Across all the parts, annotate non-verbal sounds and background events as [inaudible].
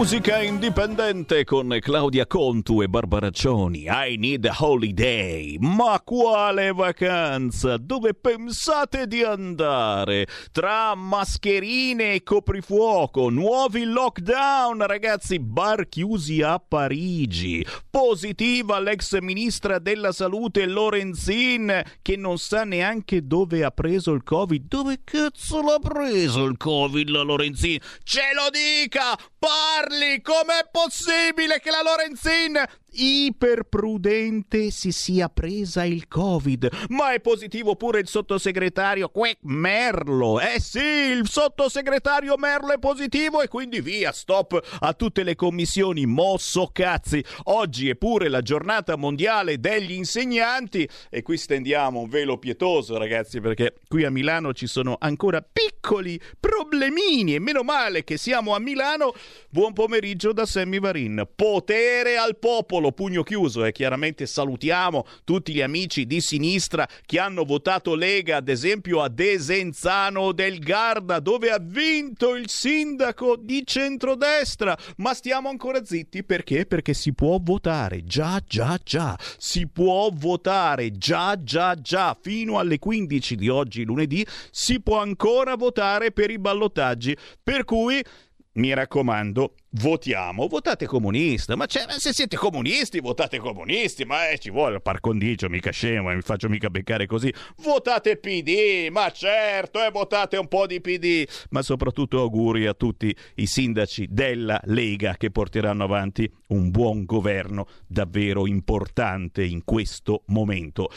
Musica indipendente con Claudia Contu e Barbaraccioni. I need a holiday. Ma quale vacanza? Dove pensate di andare? Tra mascherine e coprifuoco, nuovi lockdown, ragazzi, bar chiusi a Parigi. Positiva l'ex ministra della salute Lorenzin che non sa neanche dove ha preso il Covid. Dove cazzo l'ha preso il Covid la Lorenzin? Ce lo dica! Parli! Com'è possibile che la Lorenzin iperprudente si sia presa il covid. Ma è positivo pure il sottosegretario Que Merlo. Eh sì il sottosegretario Merlo è positivo e quindi via stop a tutte le commissioni. Mosso cazzi. Oggi è pure la giornata mondiale degli insegnanti e qui stendiamo un velo pietoso ragazzi perché qui a Milano ci sono ancora piccoli problemini e meno male che siamo a Milano. Buon pomeriggio da Sammy Varin. Potere al popolo popolo pugno chiuso e chiaramente salutiamo tutti gli amici di sinistra che hanno votato Lega, ad esempio a Desenzano del Garda, dove ha vinto il sindaco di centrodestra. Ma stiamo ancora zitti perché? Perché si può votare. Già, già, già. Si può votare. Già, già, già. Fino alle 15 di oggi, lunedì, si può ancora votare per i ballottaggi. Per cui mi raccomando, votiamo, votate comunista, ma, ma, se siete comunisti, votate comunisti, ma eh, ci vuole il par condicio, mica scemo, eh, mi faccio mica beccare così, votate PD, ma certo, e eh, votate un po' di PD, ma soprattutto auguri a tutti i sindaci della Lega che porteranno avanti un buon governo davvero importante in questo momento.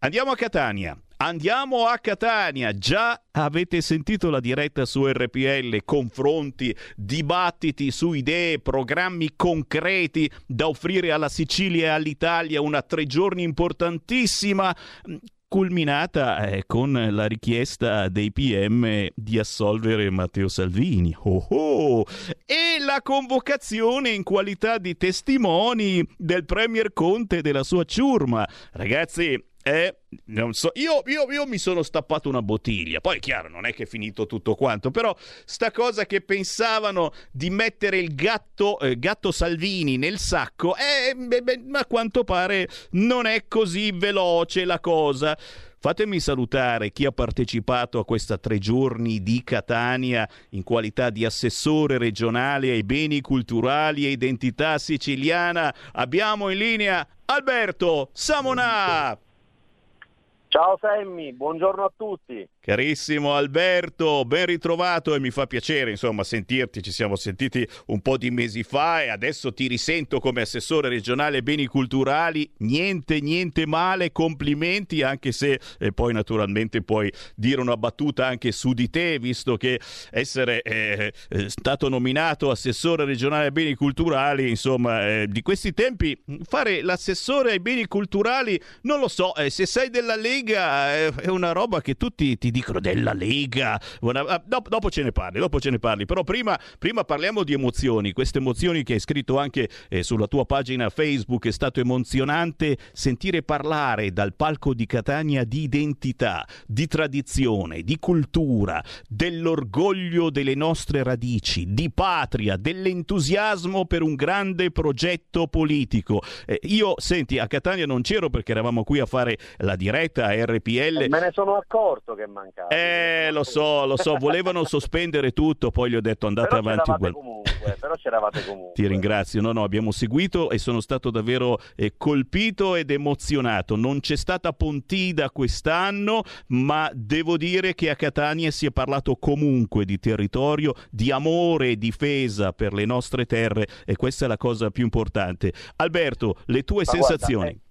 Andiamo a Catania. Andiamo a Catania. Già avete sentito la diretta su RPL, confronti, dibattiti su idee, programmi concreti da offrire alla Sicilia e all'Italia, una tre giorni importantissima culminata eh, con la richiesta dei PM di assolvere Matteo Salvini. Oh oh! E la convocazione in qualità di testimoni del Premier Conte e della sua ciurma. Ragazzi, eh, so, io, io, io, mi sono stappato una bottiglia, poi chiaro, non è che è finito tutto quanto, però sta cosa che pensavano di mettere il gatto, eh, gatto Salvini nel sacco, eh, beh, beh, a quanto pare non è così veloce la cosa. Fatemi salutare chi ha partecipato a questa tre giorni di Catania in qualità di assessore regionale ai beni culturali e identità siciliana. Abbiamo in linea Alberto Samonà. Ciao Sammy, buongiorno a tutti. Carissimo Alberto, ben ritrovato e mi fa piacere insomma sentirti, ci siamo sentiti un po' di mesi fa e adesso ti risento come assessore regionale beni culturali, niente niente male, complimenti anche se eh, poi naturalmente puoi dire una battuta anche su di te visto che essere eh, eh stato nominato assessore regionale beni culturali insomma eh, di questi tempi fare l'assessore ai beni culturali non lo so, eh, se sei della Lega eh, è una roba che tutti ti dicono della Lega. Ah, dopo, dopo, ce ne parli, dopo ce ne parli. Però prima, prima parliamo di emozioni. Queste emozioni che hai scritto anche eh, sulla tua pagina Facebook. È stato emozionante sentire parlare dal palco di Catania di identità, di tradizione, di cultura, dell'orgoglio delle nostre radici, di patria, dell'entusiasmo per un grande progetto politico. Eh, io, senti, a Catania non c'ero perché eravamo qui a fare la diretta a RPL. Me ne sono accorto che mancava. Eh, lo so, lo so, volevano [laughs] sospendere tutto, poi gli ho detto andate però avanti uguale. Comunque, però c'eravate comunque. Ti ringrazio, no, no, abbiamo seguito e sono stato davvero eh, colpito ed emozionato. Non c'è stata Pontida quest'anno, ma devo dire che a Catania si è parlato comunque di territorio, di amore e difesa per le nostre terre e questa è la cosa più importante. Alberto, le tue ma sensazioni? Guarda, eh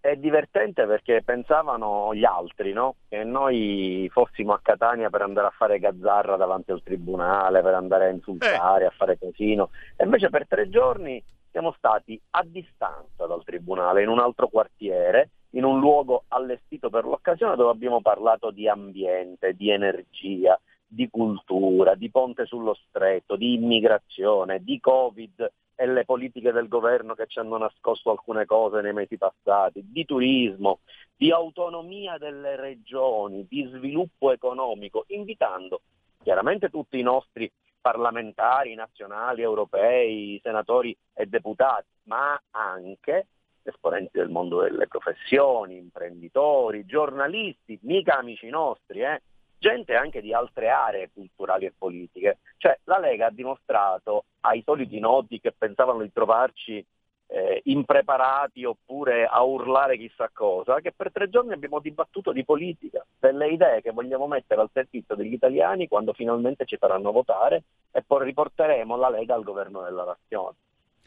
è divertente perché pensavano gli altri no? che noi fossimo a Catania per andare a fare gazzarra davanti al tribunale, per andare a insultare, eh. a fare casino. E invece per tre giorni siamo stati a distanza dal tribunale, in un altro quartiere, in un luogo allestito per l'occasione dove abbiamo parlato di ambiente, di energia, di cultura, di ponte sullo stretto, di immigrazione, di Covid e le politiche del governo che ci hanno nascosto alcune cose nei mesi passati, di turismo, di autonomia delle regioni, di sviluppo economico, invitando chiaramente tutti i nostri parlamentari nazionali, europei, senatori e deputati, ma anche esponenti del mondo delle professioni, imprenditori, giornalisti, mica amici nostri, eh, gente anche di altre aree culturali e politiche. Cioè la Lega ha dimostrato ai soliti noti che pensavano di trovarci eh, impreparati oppure a urlare chissà cosa, che per tre giorni abbiamo dibattuto di politica, delle idee che vogliamo mettere al servizio degli italiani quando finalmente ci faranno votare e poi riporteremo la Lega al governo della nazione.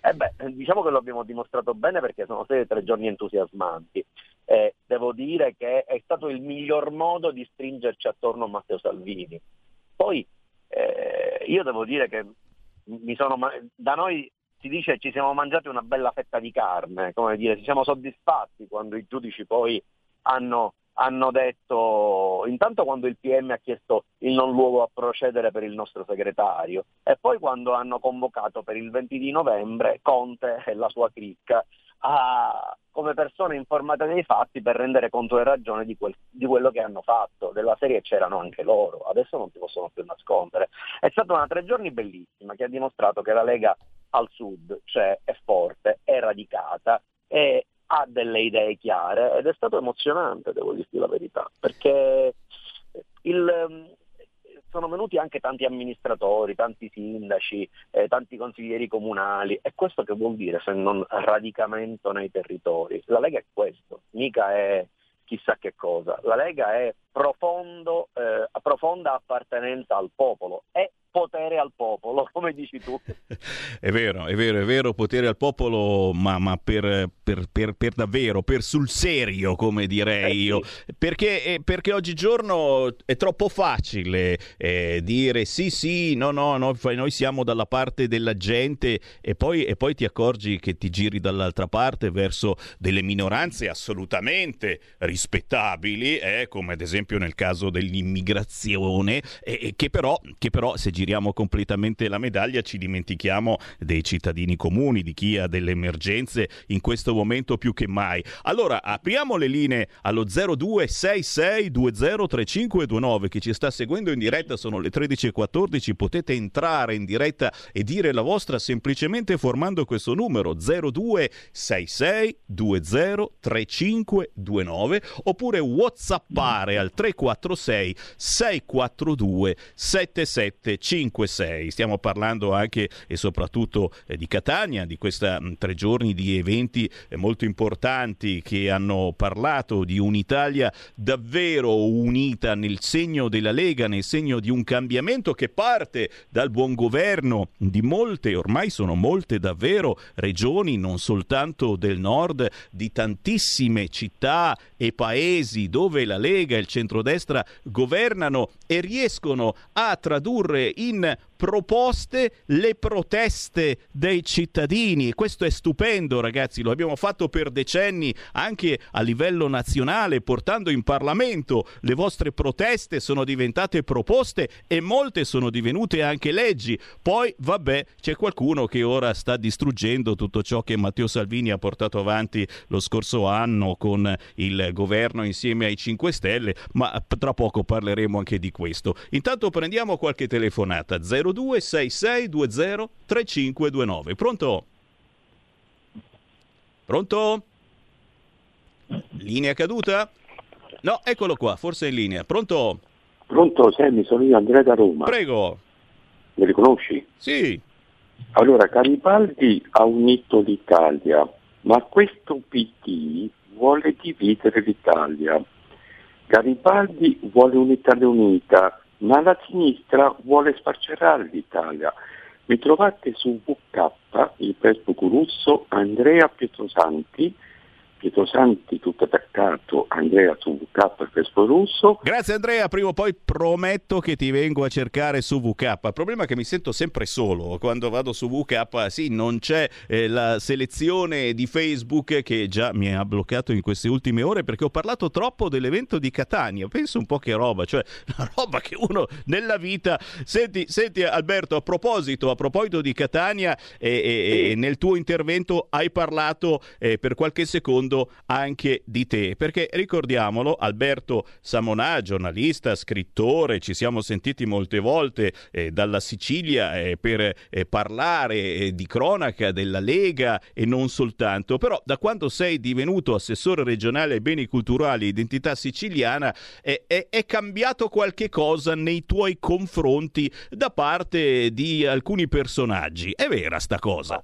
Eh beh, diciamo che lo abbiamo dimostrato bene perché sono stati tre giorni entusiasmanti. Eh, devo dire che è stato il miglior modo di stringerci attorno a Matteo Salvini. Poi eh, io devo dire che sono, da noi si dice ci siamo mangiati una bella fetta di carne, come dire, ci siamo soddisfatti quando i giudici poi hanno hanno detto intanto quando il PM ha chiesto il non luogo a procedere per il nostro segretario e poi quando hanno convocato per il 20 di novembre Conte e la sua cricca a, come persone informate dei fatti per rendere conto e ragione di, quel, di, quello che hanno fatto. Della serie c'erano anche loro, adesso non si possono più nascondere. È stata una tre giorni bellissima che ha dimostrato che la Lega al sud cioè, è forte, è radicata e ha delle idee chiare ed è stato emozionante, devo dirti la verità, perché il, sono venuti anche tanti amministratori, tanti sindaci, eh, tanti consiglieri comunali e questo che vuol dire se non radicamento nei territori? La Lega è questo, mica è chissà che cosa, la Lega è profondo, eh, profonda appartenenza al popolo e potere al popolo, [laughs] come dici tu. è vero, è vero, è vero, potere al popolo, ma, ma per, per, per, per, davvero, per sul serio, come direi eh, io. Perché, eh, perché, oggigiorno è troppo facile eh, dire sì, sì, no, no, no, noi siamo dalla parte della gente e poi, e poi ti accorgi che ti giri dall'altra parte verso delle minoranze assolutamente rispettabili, eh, come ad esempio nel caso dell'immigrazione, che però, che però se giri giriamo completamente la medaglia ci dimentichiamo dei cittadini comuni, di chi ha delle emergenze in questo momento più che mai. Allora apriamo le linee allo 0266203529 chi ci sta seguendo in diretta sono le 13.14, potete entrare in diretta e dire la vostra semplicemente formando questo numero 0266203529 oppure whatsappare al 346 642 77 5-6. Stiamo parlando anche e soprattutto eh, di Catania, di questi tre giorni di eventi eh, molto importanti che hanno parlato di un'Italia davvero unita nel segno della Lega, nel segno di un cambiamento che parte dal buon governo di molte, ormai sono molte davvero, regioni, non soltanto del nord, di tantissime città e paesi dove la Lega e il centrodestra governano e riescono a tradurre in proposte le proteste dei cittadini. Questo è stupendo, ragazzi. Lo abbiamo fatto per decenni anche a livello nazionale, portando in Parlamento le vostre proteste, sono diventate proposte e molte sono divenute anche leggi. Poi, vabbè, c'è qualcuno che ora sta distruggendo tutto ciò che Matteo Salvini ha portato avanti lo scorso anno con il governo insieme ai 5 Stelle, ma tra poco parleremo anche di questo. Intanto prendiamo qualche telefonata. 02 026620 3529. Pronto? Pronto? Linea caduta? No, eccolo qua, forse è in linea. Pronto? Pronto, Sammy, sono io, Andrea da Roma. Prego. Mi riconosci? Sì. Allora, Garibaldi ha unito l'Italia, ma questo PD vuole dividere l'Italia. Garibaldi vuole un'Italia unita, ma la sinistra vuole sparcerare l'Italia. Mi trovate su WK, il Facebook russo, Andrea Pietrosanti, Pietro Santi tutto attaccato, Andrea su VK Vespo Russo. Grazie Andrea, prima o poi prometto che ti vengo a cercare su VK. Il problema è che mi sento sempre solo quando vado su VK, sì, non c'è eh, la selezione di Facebook che già mi ha bloccato in queste ultime ore perché ho parlato troppo dell'evento di Catania. Penso un po' che roba, cioè [laughs] una roba che uno nella vita... Senti, senti Alberto, a proposito, a proposito di Catania, eh, eh, nel tuo intervento hai parlato eh, per qualche secondo parlando anche di te, perché ricordiamolo, Alberto Samonà, giornalista, scrittore, ci siamo sentiti molte volte eh, dalla Sicilia eh, per eh, parlare eh, di cronaca della Lega e non soltanto, però da quando sei divenuto assessore regionale ai beni culturali e identità siciliana è, è cambiato qualche cosa nei tuoi confronti da parte di alcuni personaggi. È vera sta cosa?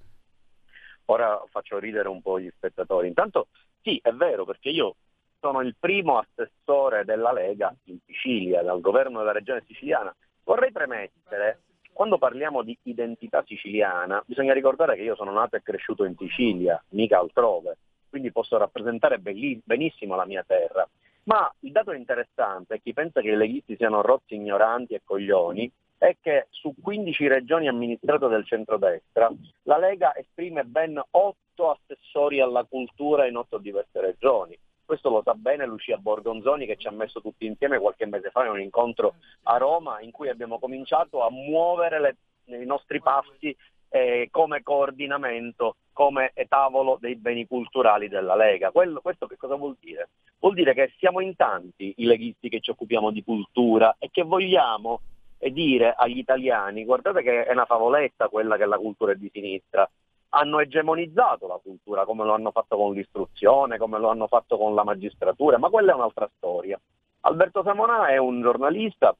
Ora faccio ridere un po' gli spettatori. Intanto sì, è vero, perché io sono il primo assessore della Lega in Sicilia, dal governo della regione siciliana. Vorrei premettere, quando parliamo di identità siciliana, bisogna ricordare che io sono nato e cresciuto in Sicilia, mica altrove, quindi posso rappresentare benissimo la mia terra. Ma il dato interessante è chi pensa che i leghisti siano rozzi ignoranti e coglioni, è che su 15 regioni amministrate del centrodestra la Lega esprime ben 8 assessori alla cultura in 8 diverse regioni. Questo lo sa bene Lucia Borgonzoni che ci ha messo tutti insieme qualche mese fa in un incontro a Roma in cui abbiamo cominciato a muovere le, i nostri passi eh, come coordinamento, come tavolo dei beni culturali della Lega. Quello, questo che cosa vuol dire? Vuol dire che siamo in tanti i leghisti che ci occupiamo di cultura e che vogliamo e dire agli italiani guardate che è una favoletta quella che la cultura è di sinistra. Hanno egemonizzato la cultura come lo hanno fatto con l'istruzione, come lo hanno fatto con la magistratura, ma quella è un'altra storia. Alberto Samonà è un giornalista,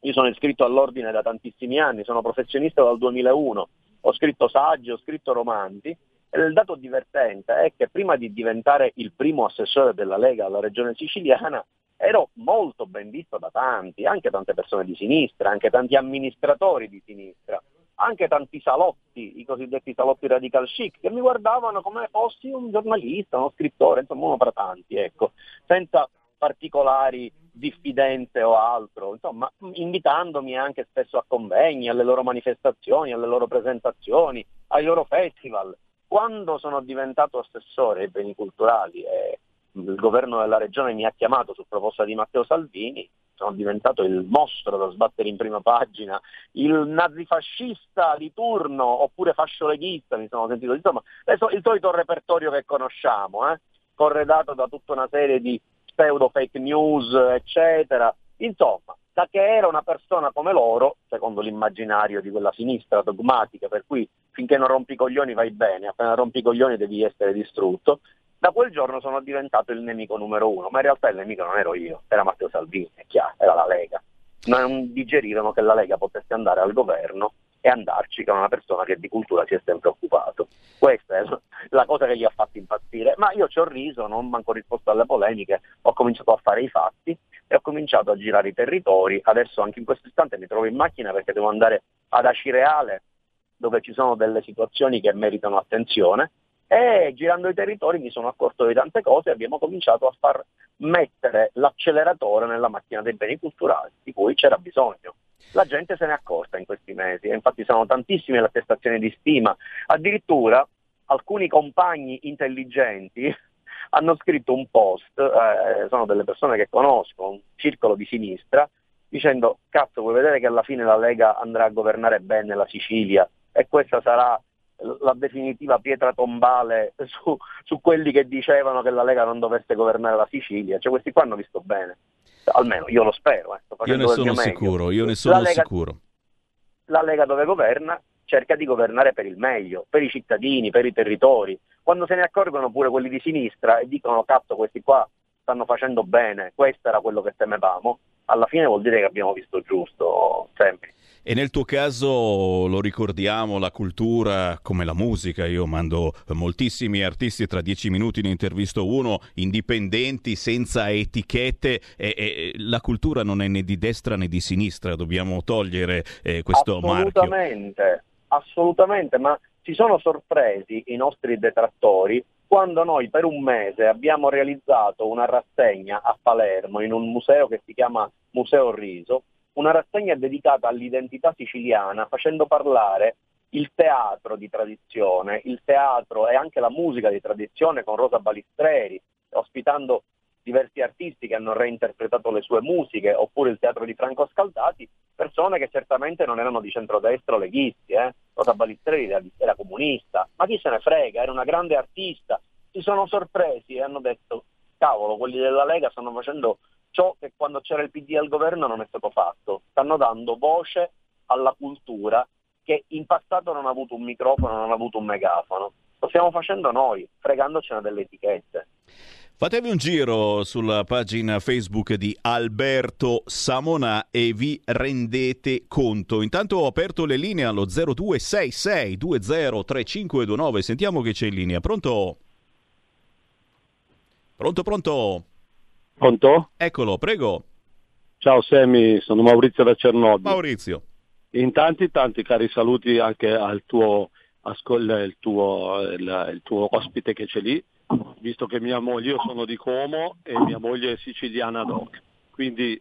io sono iscritto all'ordine da tantissimi anni, sono professionista dal 2001, ho scritto saggi, ho scritto romanzi e il dato divertente è che prima di diventare il primo assessore della Lega alla regione siciliana ero molto ben visto da tanti, anche tante persone di sinistra, anche tanti amministratori di sinistra, anche tanti salotti, i cosiddetti salotti radical chic, che mi guardavano come fossi un giornalista, uno scrittore, insomma uno tra tanti, ecco, senza particolari diffidenze o altro, insomma, invitandomi anche spesso a convegni, alle loro manifestazioni, alle loro presentazioni, ai loro festival. Quando sono diventato assessore ai beni culturali e il governo della regione mi ha chiamato su proposta di Matteo Salvini, sono diventato il mostro da sbattere in prima pagina, il nazifascista di turno oppure fascioleghista, mi sono sentito, insomma, adesso il solito repertorio che conosciamo, eh, corredato da tutta una serie di pseudo fake news, eccetera. Insomma, da che era una persona come loro, secondo l'immaginario di quella sinistra dogmatica, per cui finché non rompi i coglioni vai bene, appena rompi i coglioni devi essere distrutto, da quel giorno sono diventato il nemico numero uno, ma in realtà il nemico non ero io, era Matteo Salvini, è chiaro, era la Lega. Non digerivano che la Lega potesse andare al governo e andarci con una persona che di cultura si è sempre occupato. Questa è la cosa che gli ha fatto impazzire. Ma io ci ho riso, non ho ancora risposto alle polemiche, ho cominciato a fare i fatti e ho cominciato a girare i territori. Adesso anche in questo istante mi trovo in macchina perché devo andare ad Acireale dove ci sono delle situazioni che meritano attenzione e girando i territori mi sono accorto di tante cose e abbiamo cominciato a far mettere l'acceleratore nella macchina dei beni culturali di cui c'era bisogno. La gente se ne è accorta in questi mesi e infatti sono tantissime le attestazioni di stima, addirittura alcuni compagni intelligenti [laughs] hanno scritto un post, eh, sono delle persone che conosco, un circolo di sinistra, dicendo cazzo vuoi vedere che alla fine la Lega andrà a governare bene la Sicilia? E questa sarà la definitiva pietra tombale su, su quelli che dicevano che la Lega non dovesse governare la Sicilia, cioè questi qua hanno visto bene almeno io lo spero. Eh. Io ne sono sicuro, io ne sono la Lega, sicuro. La Lega dove governa cerca di governare per il meglio, per i cittadini, per i territori. Quando se ne accorgono pure quelli di sinistra e dicono cazzo questi qua stanno facendo bene, questo era quello che temevamo, alla fine vuol dire che abbiamo visto giusto sempre. E nel tuo caso lo ricordiamo, la cultura come la musica, io mando moltissimi artisti tra dieci minuti ne intervisto uno, indipendenti, senza etichette, e, e, la cultura non è né di destra né di sinistra, dobbiamo togliere eh, questo assolutamente, marchio. Assolutamente, ma si sono sorpresi i nostri detrattori quando noi per un mese abbiamo realizzato una rassegna a Palermo in un museo che si chiama Museo Riso, una rassegna dedicata all'identità siciliana, facendo parlare il teatro di tradizione, il teatro e anche la musica di tradizione con Rosa Balistreri, ospitando diversi artisti che hanno reinterpretato le sue musiche, oppure il teatro di Franco Scaldati, persone che certamente non erano di centrodestra o leghisti. Eh? Rosa Balistreri era, era comunista, ma chi se ne frega, era una grande artista. Si sono sorpresi e hanno detto, cavolo, quelli della Lega stanno facendo ciò che quando c'era il PD al governo non è stato fatto. Stanno dando voce alla cultura che in passato non ha avuto un microfono, non ha avuto un megafono. Lo stiamo facendo noi, fregandocene delle etichette. Fatevi un giro sulla pagina Facebook di Alberto Samonà e vi rendete conto. Intanto ho aperto le linee allo 0266 203529. Sentiamo che c'è in linea. Pronto? Pronto, pronto? Pronto? Eccolo, prego. Ciao Semi, sono Maurizio da Cernobbio. Maurizio. In tanti tanti cari saluti anche al tuo, il tuo, il, il tuo ospite che c'è lì, visto che mia moglie, io sono di Como e mia moglie è siciliana doc. Quindi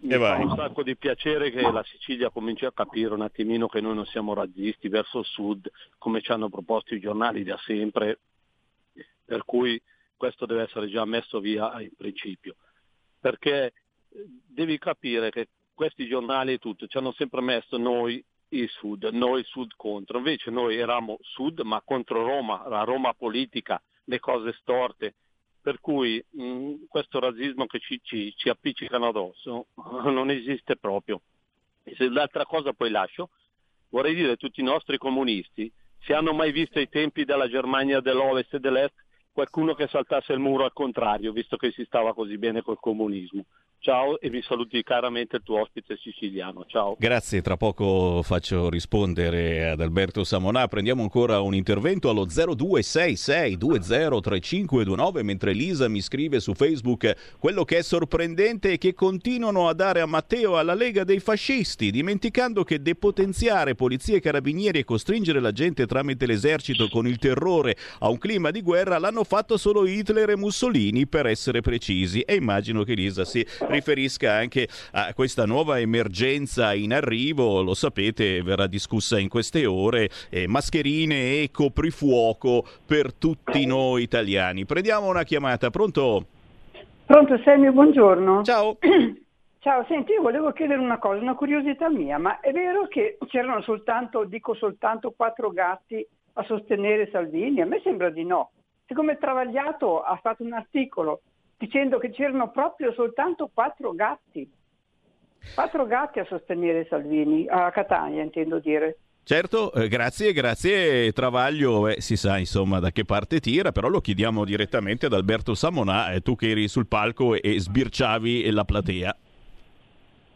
mi fa un sacco di piacere che la Sicilia cominci a capire un attimino che noi non siamo razzisti verso il sud, come ci hanno proposto i giornali da sempre, per cui questo deve essere già messo via in principio, perché eh, devi capire che questi giornali e tutto ci hanno sempre messo noi il sud, noi sud contro, invece noi eravamo sud ma contro Roma, la Roma politica, le cose storte, per cui mh, mm, questo razzismo che ci, ci, ci, appiccicano addosso [laughs] non esiste proprio. E se l'altra cosa poi lascio, vorrei dire a tutti i nostri comunisti, se hanno mai visto i tempi della Germania dell'Ovest e dell'Est, qualcuno che saltasse il muro al contrario, visto che si stava così bene col comunismo. Ciao e vi saluti caramente il tuo ospite siciliano. Ciao. Grazie, tra poco faccio rispondere ad Alberto Samonà. Prendiamo ancora un intervento allo 0266203529 mentre Lisa mi scrive su Facebook quello che è sorprendente è che continuano a dare a Matteo alla Lega dei fascisti, dimenticando che depotenziare polizia e carabinieri e costringere la gente tramite l'esercito con il terrore a un clima di guerra l'hanno fatto solo Hitler e Mussolini per essere precisi e immagino che Lisa si riferisca anche a questa nuova emergenza in arrivo, lo sapete, verrà discussa in queste ore, eh, mascherine e coprifuoco per tutti noi italiani. Prendiamo una chiamata, pronto? Pronto Semmi, buongiorno. Ciao. [clears throat] Ciao, senti, io volevo chiedere una cosa, una curiosità mia, ma è vero che c'erano soltanto, dico soltanto, quattro gatti a sostenere Salvini? A me sembra di no. Siccome Travagliato ha fatto un articolo dicendo che c'erano proprio soltanto quattro gatti. Quattro gatti a sostenere Salvini, a Catania intendo dire. Certo, eh, grazie, grazie Travaglio, eh, si sa insomma da che parte tira, però lo chiediamo direttamente ad Alberto Samonà, eh, tu che eri sul palco e, e sbirciavi la platea.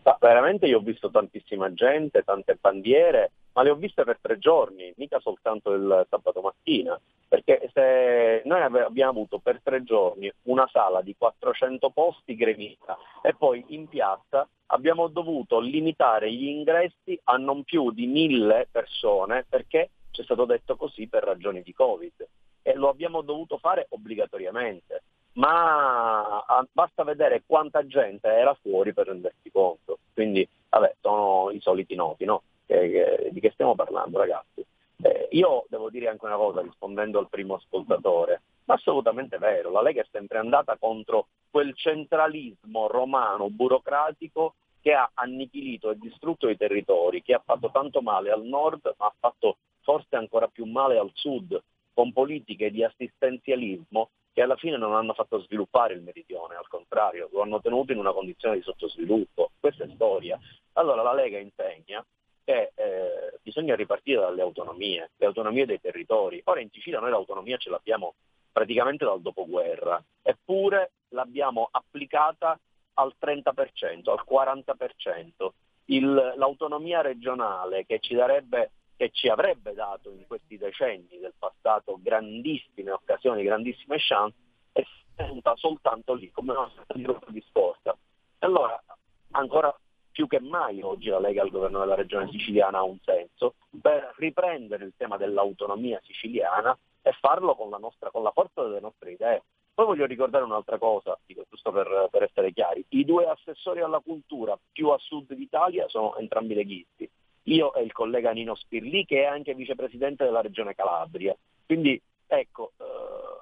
Ma veramente io ho visto tantissima gente, tante bandiere, ma le ho viste per tre giorni, mica soltanto il sabato mattina, perché se noi abbiamo avuto per tre giorni una sala di 400 posti gremita e poi in piazza abbiamo dovuto limitare gli ingressi a non più di mille persone perché ci è stato detto così per ragioni di Covid e lo abbiamo dovuto fare obbligatoriamente ma ah, basta vedere quanta gente era fuori per rendersi conto. Quindi, vabbè, sono i soliti noti, no? Che, di che stiamo parlando, ragazzi? Eh, io devo dire anche una cosa, rispondendo al primo ascoltatore, ma assolutamente vero, la Lega è sempre andata contro quel centralismo romano burocratico che ha annichilito e distrutto i territori, che ha fatto tanto male al nord, ma ha fatto forse ancora più male al sud, con politiche di assistenzialismo che alla fine non hanno fatto sviluppare il meridione, al contrario, lo hanno tenuto in una condizione di sottosviluppo. Questa è storia. Allora la Lega insegna che eh, bisogna ripartire dalle autonomie, le autonomie dei territori. Ora in Sicilia noi l'autonomia ce l'abbiamo praticamente dal dopoguerra, eppure l'abbiamo applicata al 30%, al 40%. Il, l'autonomia regionale che ci darebbe che ci avrebbe dato in questi decenni del passato grandissime occasioni, grandissime chance, è venuta soltanto lì come una sorta di rotta di scorta. Allora, ancora più che mai oggi la Lega al governo della regione siciliana ha un senso per riprendere il tema dell'autonomia siciliana e farlo con la, nostra, con la forza delle nostre idee. Poi voglio ricordare un'altra cosa, dico, giusto per, per essere chiari, i due assessori alla cultura più a sud d'Italia sono entrambi leghisti io e il collega Nino Spirli che è anche vicepresidente della regione Calabria. Quindi ecco, eh,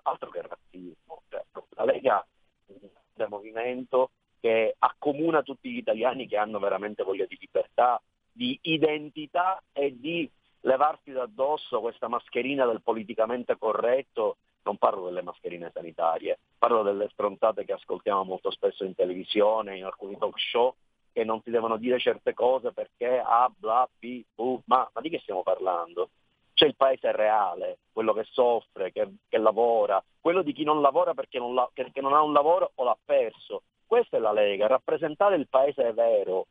altro che razzismo, cioè, la Lega un movimento che accomuna tutti gli italiani che hanno veramente voglia di libertà, di identità e di levarsi da addosso questa mascherina del politicamente corretto, non parlo delle mascherine sanitarie, parlo delle stronzate che ascoltiamo molto spesso in televisione, in alcuni talk show, che non si devono dire certe cose perché A, bla, B, bu, ma, ma di che stiamo parlando? C'è il paese reale, quello che soffre, che, che lavora, quello di chi non lavora perché non, la, perché non ha un lavoro o l'ha perso. Questa è la Lega, rappresentare il paese vero,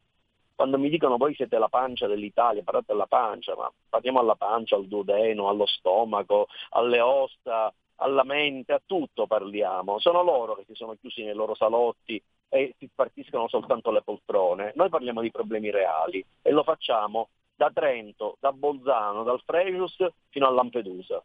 quando mi dicono voi siete la pancia dell'Italia, parlate della pancia, ma parliamo alla pancia, al duodeno, allo stomaco, alle ossa, alla mente, a tutto parliamo. Sono loro che si sono chiusi nei loro salotti e si spartiscono soltanto le poltrone. Noi parliamo di problemi reali e lo facciamo da Trento, da Bolzano, dal Frejus fino a Lampedusa.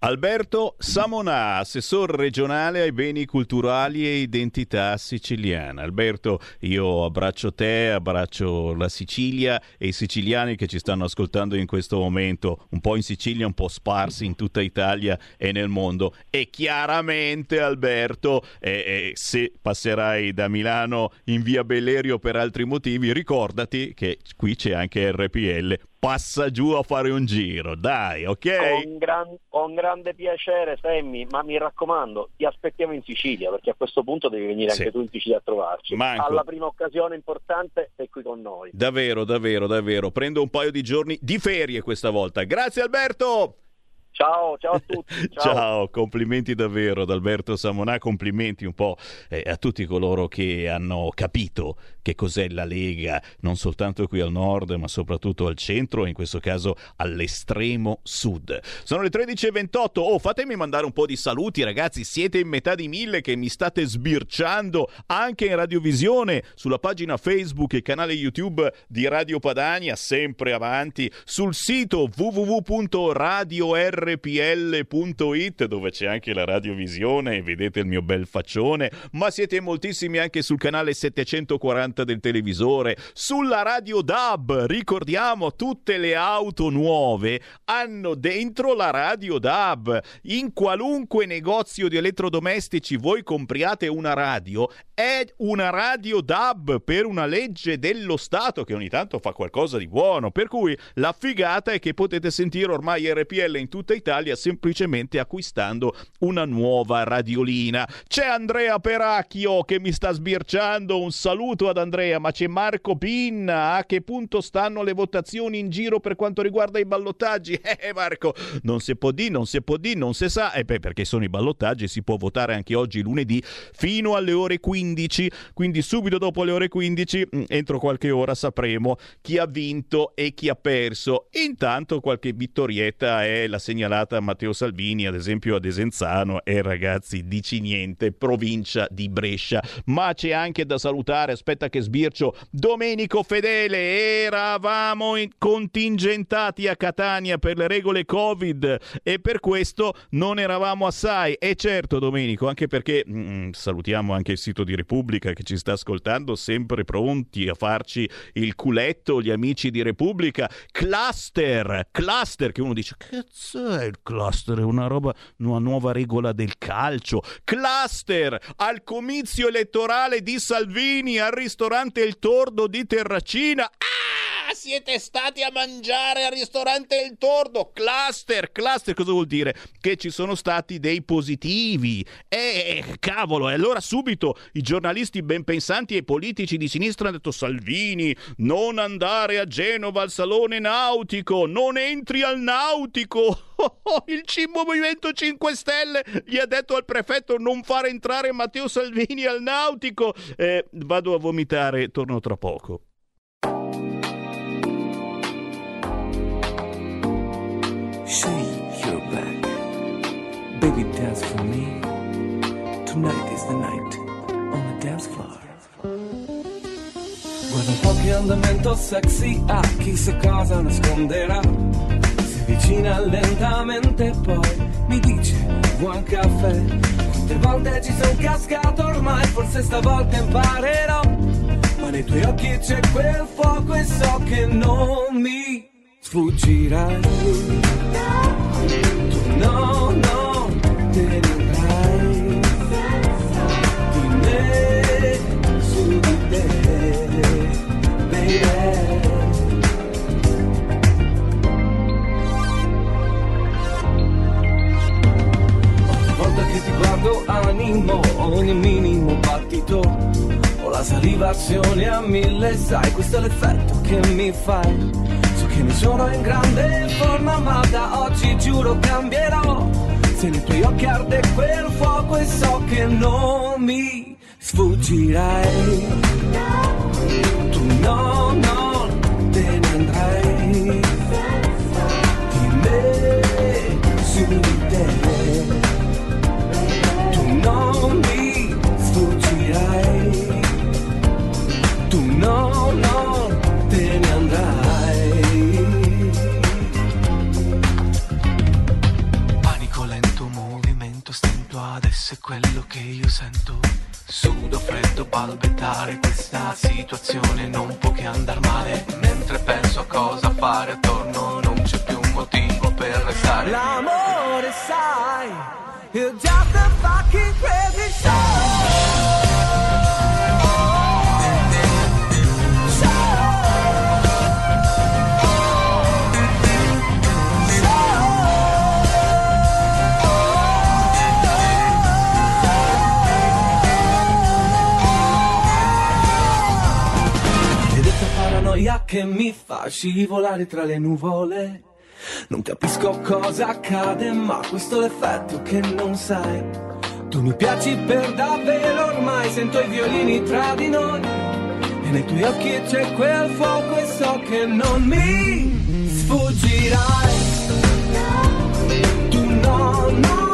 Alberto Samonà, assessore regionale ai beni culturali e identità siciliana. Alberto, io abbraccio te, abbraccio la Sicilia e i siciliani che ci stanno ascoltando in questo momento, un po' in Sicilia, un po' sparsi in tutta Italia e nel mondo. E chiaramente, Alberto, eh, eh, se passerai da Milano in via Bellerio per altri motivi, ricordati che qui c'è anche RPL passa giù a fare un giro, dai, ok? Con, gran, con, grande piacere, Sammy, ma mi raccomando, ti aspettiamo in Sicilia, perché a questo punto devi venire sì. anche tu in Sicilia a trovarci. Manco. Alla prima occasione importante sei qui con noi. Davvero, davvero, davvero. Prendo un paio di giorni di ferie questa volta. Grazie Alberto! Ciao, ciao a tutti. [laughs] Ciao. ciao. complimenti davvero ad Alberto Samonà, complimenti un po' eh, a tutti coloro che hanno capito che cos'è la Lega, non soltanto qui al nord, ma soprattutto al centro e in questo caso all'estremo sud. Sono le 13.28. Oh, fatemi mandare un po' di saluti, ragazzi. Siete in metà di mille che mi state sbirciando anche in radiovisione sulla pagina Facebook e canale YouTube di Radio Padania, sempre avanti, sul sito www.radiorpl.it dove c'è anche la radiovisione e vedete il mio bel faccione, ma siete moltissimi anche sul canale 740 50 del televisore, sulla radio DAB. Ricordiamo, tutte le auto nuove hanno dentro la radio DAB. In qualunque negozio di elettrodomestici voi compriate una radio, è una radio DAB per una legge dello Stato che ogni tanto fa qualcosa di buono. Per cui la figata è che potete sentire ormai RPL in tutta Italia semplicemente acquistando una nuova radiolina. C'è Andrea Peracchio che mi sta sbirciando. Un saluto ad Andrea, ma c'è Marco Pinna. A che punto stanno le votazioni in giro per quanto riguarda i ballottaggi? [laughs] Eh, Marco, non si può dire, non si può dire, non si sa. Eh, beh, perché sono i ballottaggi, si può votare anche oggi lunedì fino alle ore 15. Quindi subito dopo le ore 15, mm, entro qualche ora, sapremo chi ha vinto e chi ha perso. Intanto qualche vittorietta è la segnalata Matteo Salvini, ad esempio a Desenzano e ragazzi, dici niente, provincia di Brescia. Ma c'è anche da salutare, aspetta che sbircio. Domenico Fedele, eravamo contingentati a Catania per le regole Covid e per questo non eravamo assai. E certo, Domenico, anche perché mh, mm, salutiamo anche il sito di Repubblica che ci sta ascoltando, sempre pronti a farci il culetto, gli amici di Repubblica. Cluster, cluster, che uno dice, cazzo è il cluster? Una roba, una nuova regola del calcio. Cluster al comizio elettorale di Salvini al ristorante Il Tordo di Terracina. Ah, siete stati a mangiare al ristorante Il Tordo. Cluster, cluster cosa vuol dire? Che ci sono stati dei positivi. Eh, cavolo, e allora subito i giornalisti ben pensanti e i politici di sinistra hanno detto Salvini, non andare a Genova al salone nautico, non entri al nautico. [laughs] il C Movimento 5 Stelle gli ha detto al prefetto non fare entrare Matteo Salvini al nautico. Eh, vado a vomitare, torno tra poco. Shake your back. Baby, dance for me. Tonight is the night on the dance floor. Guarda un po' che andamento sexy ha, chissà cosa nasconderà avvicina lentamente poi mi dice buon caffè. Quante volte ci sono cascato ormai, forse stavolta imparerò. Ma nei tuoi occhi c'è quel fuoco e so che non mi sfuggirai. Tu no, no, te ne andrai. Di me, su di te, baby. guardo animo ogni minimo battito Ho la salivazione a mille, sai, questo è l'effetto che mi fai che ne sono in grande forma, ma da oggi giuro cambierò. Se nei tuoi occhi arde quel fuoco e so che non mi sfuggirai. Tu no, no, te ne andrai scivolare tra le nuvole Non capisco cosa accade, ma questo è l'effetto che non sai. Tu mi piaci per davvero ormai, sento i violini tra di noi. E nei tuoi occhi c'è quel fuoco e so che non mi sfuggirai. Tu no, no.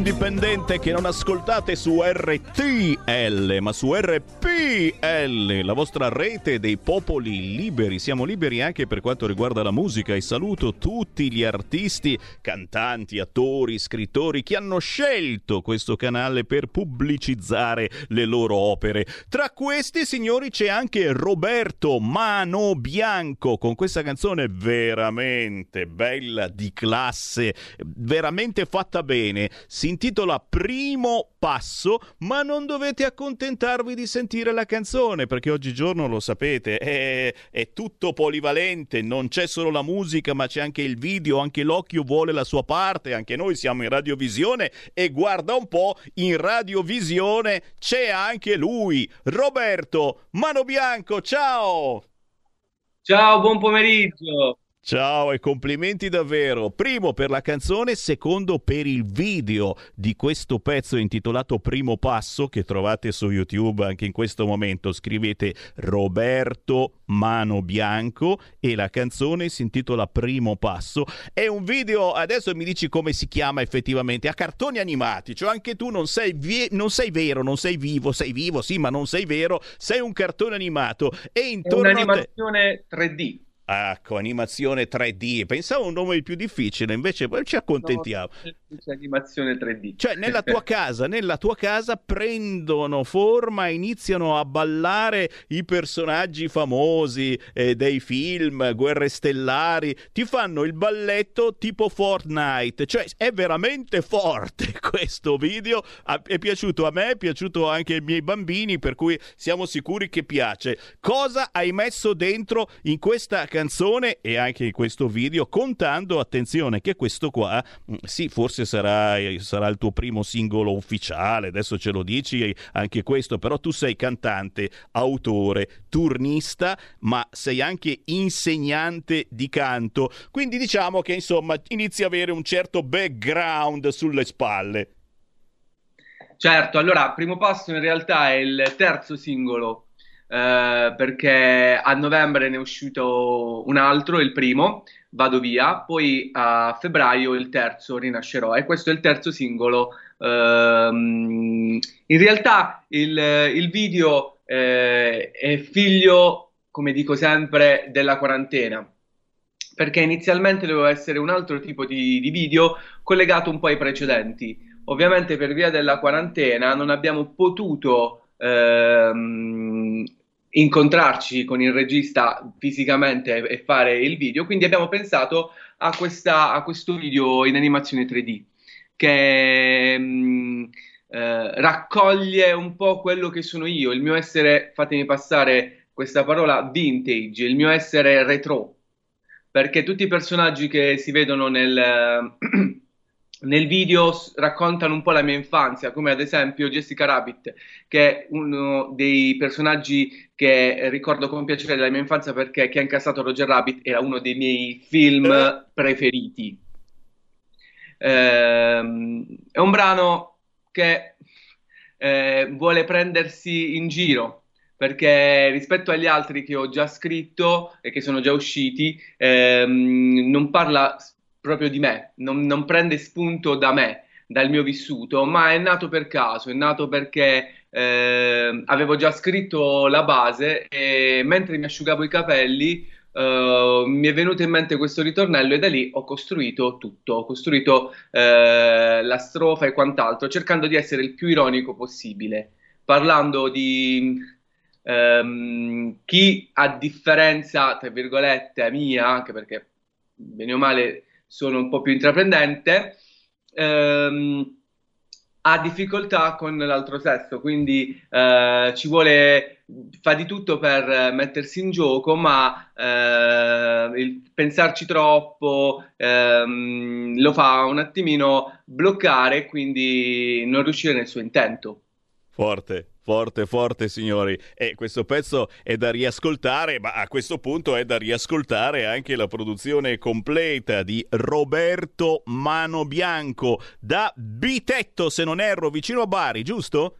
Indipendente che non ascoltate su RTL, ma su RPL, la vostra rete dei popoli liberi. Siamo liberi anche per quanto riguarda la musica e saluto tutti gli artisti, cantanti, attori, scrittori che hanno scelto questo canale per pubblicizzare le loro opere. Tra questi, signori, c'è anche Roberto Mano Bianco con questa canzone veramente bella, di classe, veramente fatta bene si intitola Primo Passo, ma non dovete accontentarvi di sentire la canzone, perché oggigiorno lo sapete, è, è tutto polivalente, non c'è solo la musica, ma c'è anche il video, anche l'occhio vuole la sua parte, anche noi siamo in radiovisione e guarda un po', in radiovisione c'è anche lui, Roberto Mano Bianco, ciao! Ciao, buon pomeriggio! Ciao e complimenti davvero. Primo per la canzone, secondo per il video di questo pezzo intitolato Primo Passo che trovate su YouTube anche in questo momento. Scrivete Roberto Mano Bianco e la canzone si intitola Primo Passo. È un video, adesso mi dici come si chiama effettivamente, a cartoni animati, cioè anche tu non sei, vie- non sei vero, non sei vivo, sei vivo sì ma non sei vero, sei un cartone animato e intorno È un'animazione 3D. Ecco, animazione 3D. Pensavo un nome più difficile, invece poi ci accontentiamo. No, animazione 3D. Cioè, nella tua casa, nella tua casa prendono forma, iniziano a ballare i personaggi famosi eh, dei film, Guerre Stellari, ti fanno il balletto tipo Fortnite. Cioè, è veramente forte [laughs] questo video. È piaciuto a me, è piaciuto anche ai miei bambini, per cui siamo sicuri che piace. Cosa hai messo dentro in questa canzone? e anche in questo video, contando, attenzione, che questo qua, mm, sì, forse sarà, sarà il tuo primo singolo ufficiale, adesso ce lo dici anche questo, però tu sei cantante, autore, turnista, ma sei anche insegnante di canto, quindi diciamo che insomma inizi a avere un certo background sulle spalle. Certo, allora, primo passo in realtà è il terzo singolo eh, perché a novembre ne è uscito un altro, il primo, Vado via, poi a febbraio il terzo, Rinascerò, e questo è il terzo singolo. Um, in realtà il, il video eh, è figlio, come dico sempre, della quarantena perché inizialmente doveva essere un altro tipo di, di, video collegato un po' ai precedenti. Ovviamente per via della quarantena non abbiamo potuto ehm, incontrarci con il regista fisicamente e fare il video, quindi abbiamo pensato a, questa, a questo video in animazione 3D che mh, mm, eh, raccoglie un po' quello che sono io, il mio essere, fatemi passare questa parola, vintage, il mio essere retro, perché tutti i personaggi che si vedono nel... [clears throat] nel video raccontano un po' la mia infanzia, come ad esempio Jessica Rabbit, che è uno dei personaggi che ricordo con piacere della mia infanzia perché chi ha incassato Roger Rabbit era uno dei miei film eh. preferiti. Ehm, è un brano che eh, vuole prendersi in giro perché rispetto agli altri che ho già scritto e che sono già usciti, ehm, non parla proprio di me, non, non prende spunto da me, dal mio vissuto, ma è nato per caso, è nato perché eh, avevo già scritto la base e mentre mi asciugavo i capelli eh, mi è venuto in mente questo ritornello e da lì ho costruito tutto, ho costruito eh, la strofa e quant'altro, cercando di essere il più ironico possibile, parlando di ehm, chi a differenza, tra virgolette, mia, anche perché bene o male sono un po' più intraprendente, ehm, ha difficoltà con l'altro sesso, quindi eh, ci vuole fa di tutto per mettersi in gioco, ma eh, pensarci troppo ehm, lo fa un attimino bloccare, quindi non riuscire nel suo intento. Forte, Forte, forte signori. E questo pezzo è da riascoltare, ma a questo punto è da riascoltare anche la produzione completa di Roberto Mano Bianco da Bitetto, se non erro, vicino a Bari, giusto?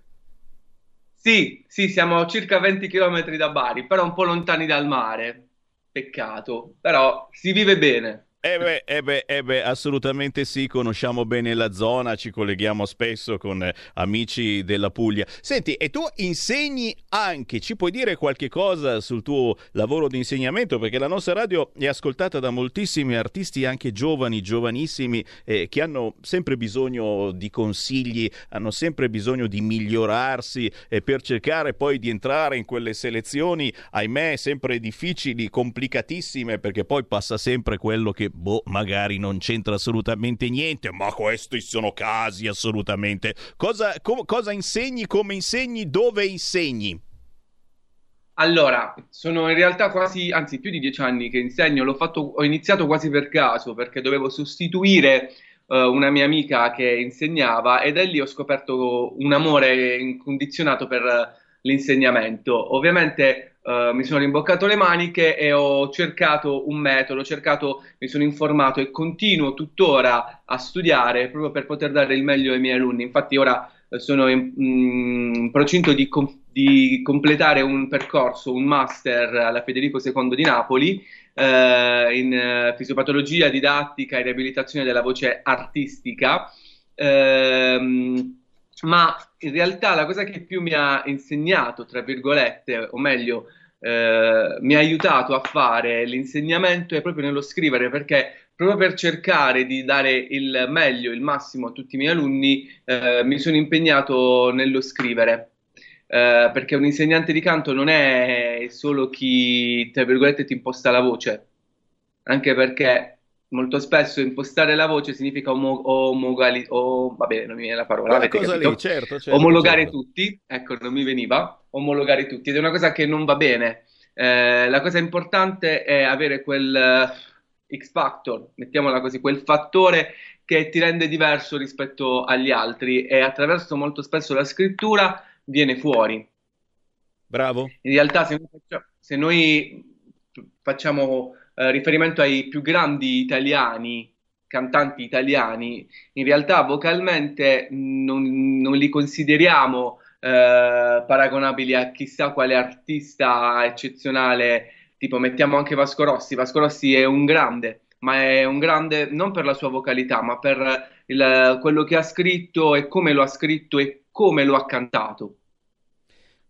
Sì, sì, siamo a circa 20 km da Bari, però un po' lontani dal mare. Peccato, però si vive bene. Eh beh, eh beh, eh beh, assolutamente sì, conosciamo bene la zona, ci colleghiamo spesso con eh, amici della Puglia. Senti, e tu insegni anche, ci puoi dire qualche cosa sul tuo lavoro di insegnamento? Perché la nostra radio è ascoltata da moltissimi artisti, anche giovani, giovanissimi, eh, che hanno sempre bisogno di consigli, hanno sempre bisogno di migliorarsi eh, per cercare poi di entrare in quelle selezioni, ahimè, sempre difficili, complicatissime, perché poi passa sempre quello che boh, magari non c'entra assolutamente niente, ma questi sono casi assolutamente. Cosa, co- cosa insegni, come insegni, dove insegni? Allora, sono in realtà quasi, anzi più di dieci anni che insegno, l'ho fatto, ho iniziato quasi per caso perché dovevo sostituire uh, una mia amica che insegnava e da lì ho scoperto un amore incondizionato per l'insegnamento. Ovviamente Uh, mi sono rimboccato le maniche e ho cercato un metodo, cercato, mi sono informato e continuo tuttora a studiare proprio per poter dare il meglio ai miei alunni. Infatti ora uh, sono in, mm, in procinto di, di, completare un percorso, un master alla Federico II di Napoli uh, in fisiopatologia, didattica e riabilitazione della voce artistica. Ehm, ma in realtà la cosa che più mi ha insegnato, tra virgolette, o meglio, eh, mi ha aiutato a fare l'insegnamento è proprio nello scrivere, perché proprio per cercare di dare il meglio, il massimo a tutti i miei alunni, eh, mi sono impegnato nello scrivere. Eh, perché un insegnante di canto non è solo chi, tra virgolette, ti imposta la voce, anche perché molto spesso impostare la voce significa omo- omogali- o, vabbè, non mi viene la parola, avete lì, certo, certo, omologare certo. tutti, ecco, non mi veniva, omologare tutti, ed è una cosa che non va bene. Eh, la cosa importante è avere quel uh, X factor, mettiamola così, quel fattore che ti rende diverso rispetto agli altri e attraverso molto spesso la scrittura viene fuori. Bravo. In realtà se noi facciamo, se noi facciamo eh, riferimento ai più grandi italiani, cantanti italiani, in realtà vocalmente non, non li consideriamo eh, paragonabili a chissà quale artista eccezionale, tipo mettiamo anche Vasco Rossi, Vasco Rossi è un grande, ma è un grande non per la sua vocalità, ma per il, quello che ha scritto e come lo ha scritto e come lo ha cantato.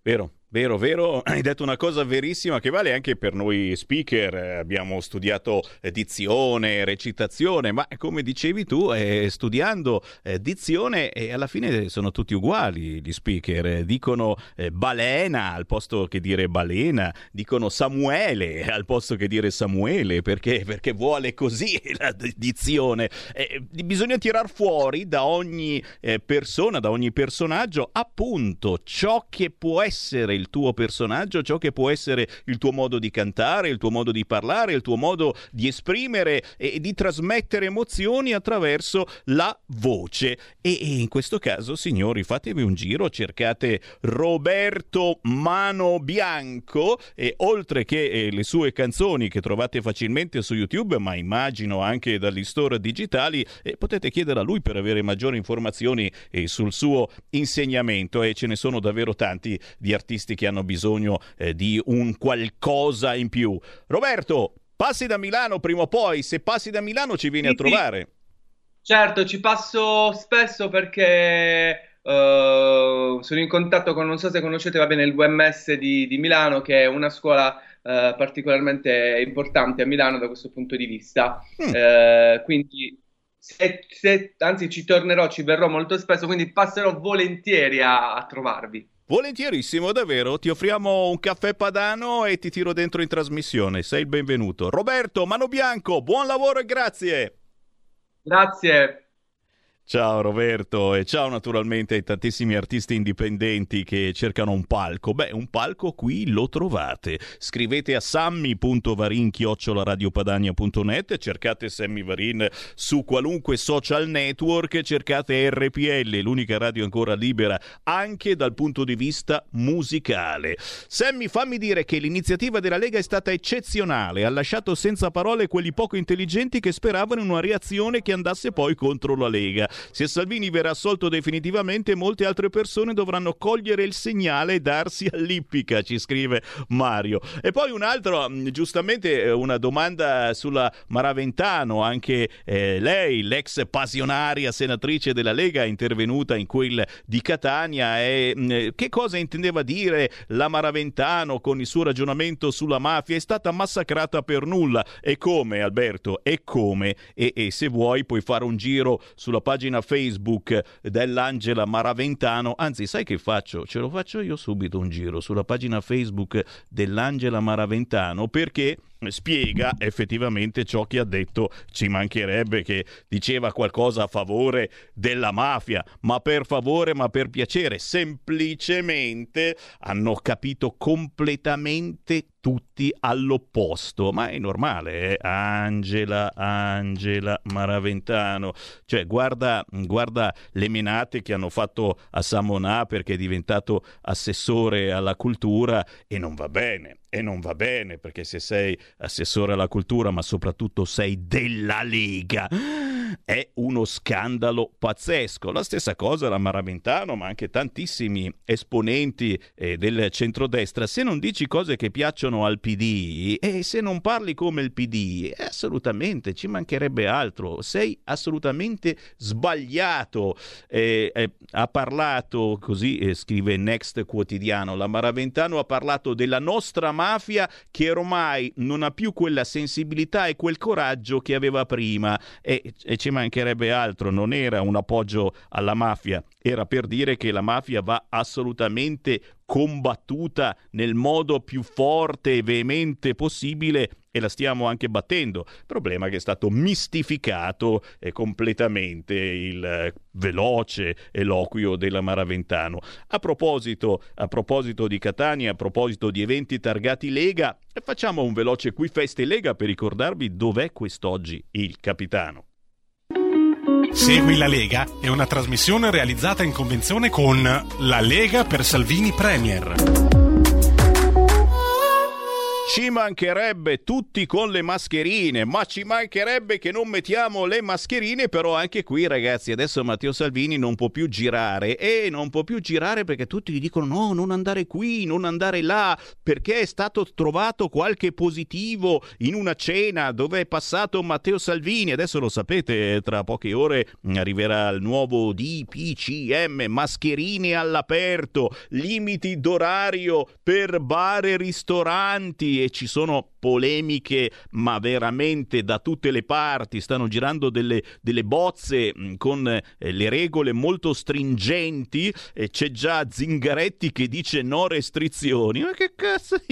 Vero, Vero, vero, [clears throat] hai detto una cosa verissima che vale anche per noi speaker. Abbiamo studiato eh, dizione, recitazione, ma come dicevi tu, eh, studiando eh, dizione e alla fine sono tutti uguali gli speaker. Dicono eh, balena al posto che dire balena, dicono Samuele [laughs] al posto che dire Samuele, perché, perché vuole così [laughs] la dizione. Eh, bisogna tirar fuori da ogni eh, persona, da ogni personaggio, appunto ciò che può essere il tuo personaggio, ciò che può essere il tuo modo di cantare, il tuo modo di parlare, il tuo modo di esprimere e di trasmettere emozioni attraverso la voce. E, in questo caso, signori, fatevi un giro, cercate Roberto Mano Bianco e oltre che eh, le sue canzoni che trovate facilmente su YouTube, ma immagino anche dagli store digitali, eh, potete chiedere a lui per avere maggiori informazioni eh, sul suo insegnamento e ce ne sono davvero tanti di artisti artisti che hanno bisogno eh, di un qualcosa in più. Roberto, passi da Milano prima o poi, se passi da Milano ci vieni sì, a trovare. Certo, ci passo spesso perché Uh, sono in contatto con, non so se conoscete, va bene, il VMS di, di Milano, che è una scuola uh, particolarmente importante a Milano da questo punto di vista. Mm. Uh, quindi, se, se, anzi, ci tornerò, ci verrò molto spesso, quindi passerò volentieri a, a trovarvi. Volentierissimo, davvero. Ti offriamo un caffè padano e ti tiro dentro in trasmissione. Sei il benvenuto. Roberto, Mano Bianco, buon lavoro e grazie. Grazie. Ciao Roberto e ciao naturalmente ai tantissimi artisti indipendenti che cercano un palco. Beh, un palco qui lo trovate. Scrivete a sammy.varin.radiopadania.net, cercate Sammy Varin su qualunque social network, cercate RPL, l'unica radio ancora libera anche dal punto di vista musicale. Sammy, fammi dire che l'iniziativa della Lega è stata eccezionale, ha lasciato senza parole quelli poco intelligenti che speravano in una reazione che andasse poi contro la Lega. Se Salvini verrà assolto definitivamente, molte altre persone dovranno cogliere il segnale e darsi all'ippica, ci scrive Mario. E poi un altro, mm, giustamente eh, una domanda sulla Maraventano, anche eh, lei, l'ex passionaria senatrice della Lega, è intervenuta in quel di Catania e mm, che cosa intendeva dire la Maraventano con il suo ragionamento sulla mafia? È stata massacrata per nulla. E come, Alberto? E come? E, e se vuoi puoi fare un giro sulla pagina pagina Facebook dell'Angela Maraventano, anzi sai che faccio? Ce lo faccio io subito un giro sulla pagina Facebook dell'Angela Maraventano perché spiega effettivamente ciò che ha detto, ci mancherebbe che diceva qualcosa a favore della mafia, ma per favore, ma per piacere, semplicemente hanno capito completamente tutti all'opposto, ma è normale, eh? Angela, Angela Maraventano, cioè guarda, guarda le menate che hanno fatto a Samonà perché è diventato assessore alla cultura e non va bene e non va bene perché se sei assessore alla cultura ma soprattutto sei della Lega è uno scandalo pazzesco. La stessa cosa la Maraventano ma anche tantissimi esponenti eh, del centrodestra. Se non dici cose che piacciono al PD e se non parli come il PD, assolutamente ci mancherebbe altro. Sei assolutamente sbagliato. Eh, eh ha parlato, così eh, scrive Next Quotidiano, la Maraventano ha parlato della nostra mafia che ormai non ha più quella sensibilità e quel coraggio che aveva prima. E, e ci mancherebbe altro, non era un appoggio alla mafia, era per dire che la mafia va assolutamente combattuta nel modo più forte e veemente possibile e la stiamo anche battendo. Problema che è stato mistificato eh, completamente il eh, veloce eloquio della Maraventano. A proposito, a proposito di Catania, a proposito di eventi targati Lega, facciamo un veloce qui feste Lega per ricordarvi dov'è quest'oggi il capitano. Segui la Lega è una trasmissione realizzata in convenzione con La Lega per Salvini Premier. Ci mancherebbe tutti con le mascherine, ma ci mancherebbe che non mettiamo le mascherine, però anche qui ragazzi adesso Matteo Salvini non può più girare e non può più girare perché tutti gli dicono no, non andare qui, non andare là, perché è stato trovato qualche positivo in una cena dove è passato Matteo Salvini, adesso lo sapete, tra poche ore arriverà il nuovo DPCM, mascherine all'aperto, limiti d'orario per bar e ristoranti e ci sono polemiche, ma veramente da tutte le parti, stanno girando delle, delle bozze mm, con eh, le regole molto stringenti, e c'è già Zingaretti che dice no restrizioni. Ma che cazzo? [laughs]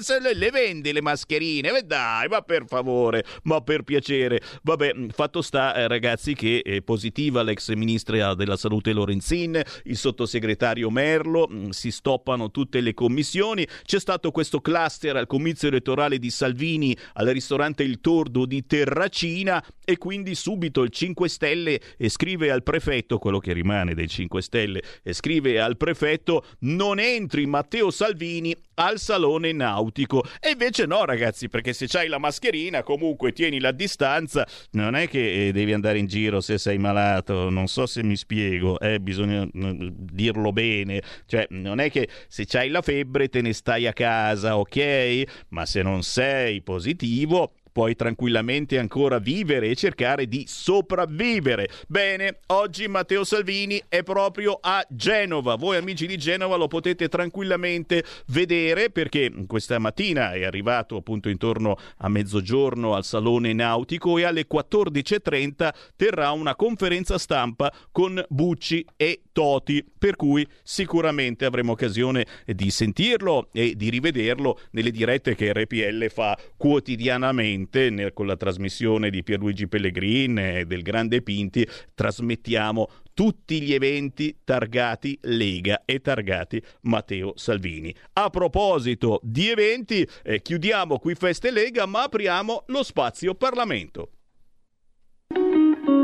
Se le, le vendi le mascherine? Ma dai, ma per favore, ma per piacere. Vabbè, mm, fatto sta, eh, ragazzi, che è positiva l'ex ministra della salute Lorenzin, il sottosegretario Merlo, mm, si stoppano tutte le commissioni. C'è stato questo cluster al comizio elettorale di Salvini al ristorante Il Tordo di Terracina e quindi subito il 5 Stelle scrive al prefetto, quello che rimane dei 5 Stelle, scrive al prefetto non entri Matteo Salvini al salone nautico. E invece no ragazzi, perché se c'hai la mascherina comunque tieni la distanza, non è che eh, devi andare in giro se sei malato, non so se mi spiego, eh, bisogna mm, dirlo bene, cioè non è che se c'hai la febbre te ne stai a casa, ok? Ma se non sei positivo puoi tranquillamente ancora vivere e cercare di sopravvivere. Bene, oggi Matteo Salvini è proprio a Genova. Voi amici di Genova lo potete tranquillamente vedere perché questa mattina è arrivato appunto intorno a mezzogiorno al Salone Nautico e alle 14.30 terrà una conferenza stampa con Bucci e Toti, per cui sicuramente avremo occasione di sentirlo e di rivederlo nelle dirette che RPL fa quotidianamente ovviamente nel, con la trasmissione di Pierluigi Pellegrin e del Grande Pinti trasmettiamo tutti gli eventi targati Lega e targati Matteo Salvini. A proposito di eventi, eh, chiudiamo qui Feste Lega ma apriamo lo spazio Parlamento.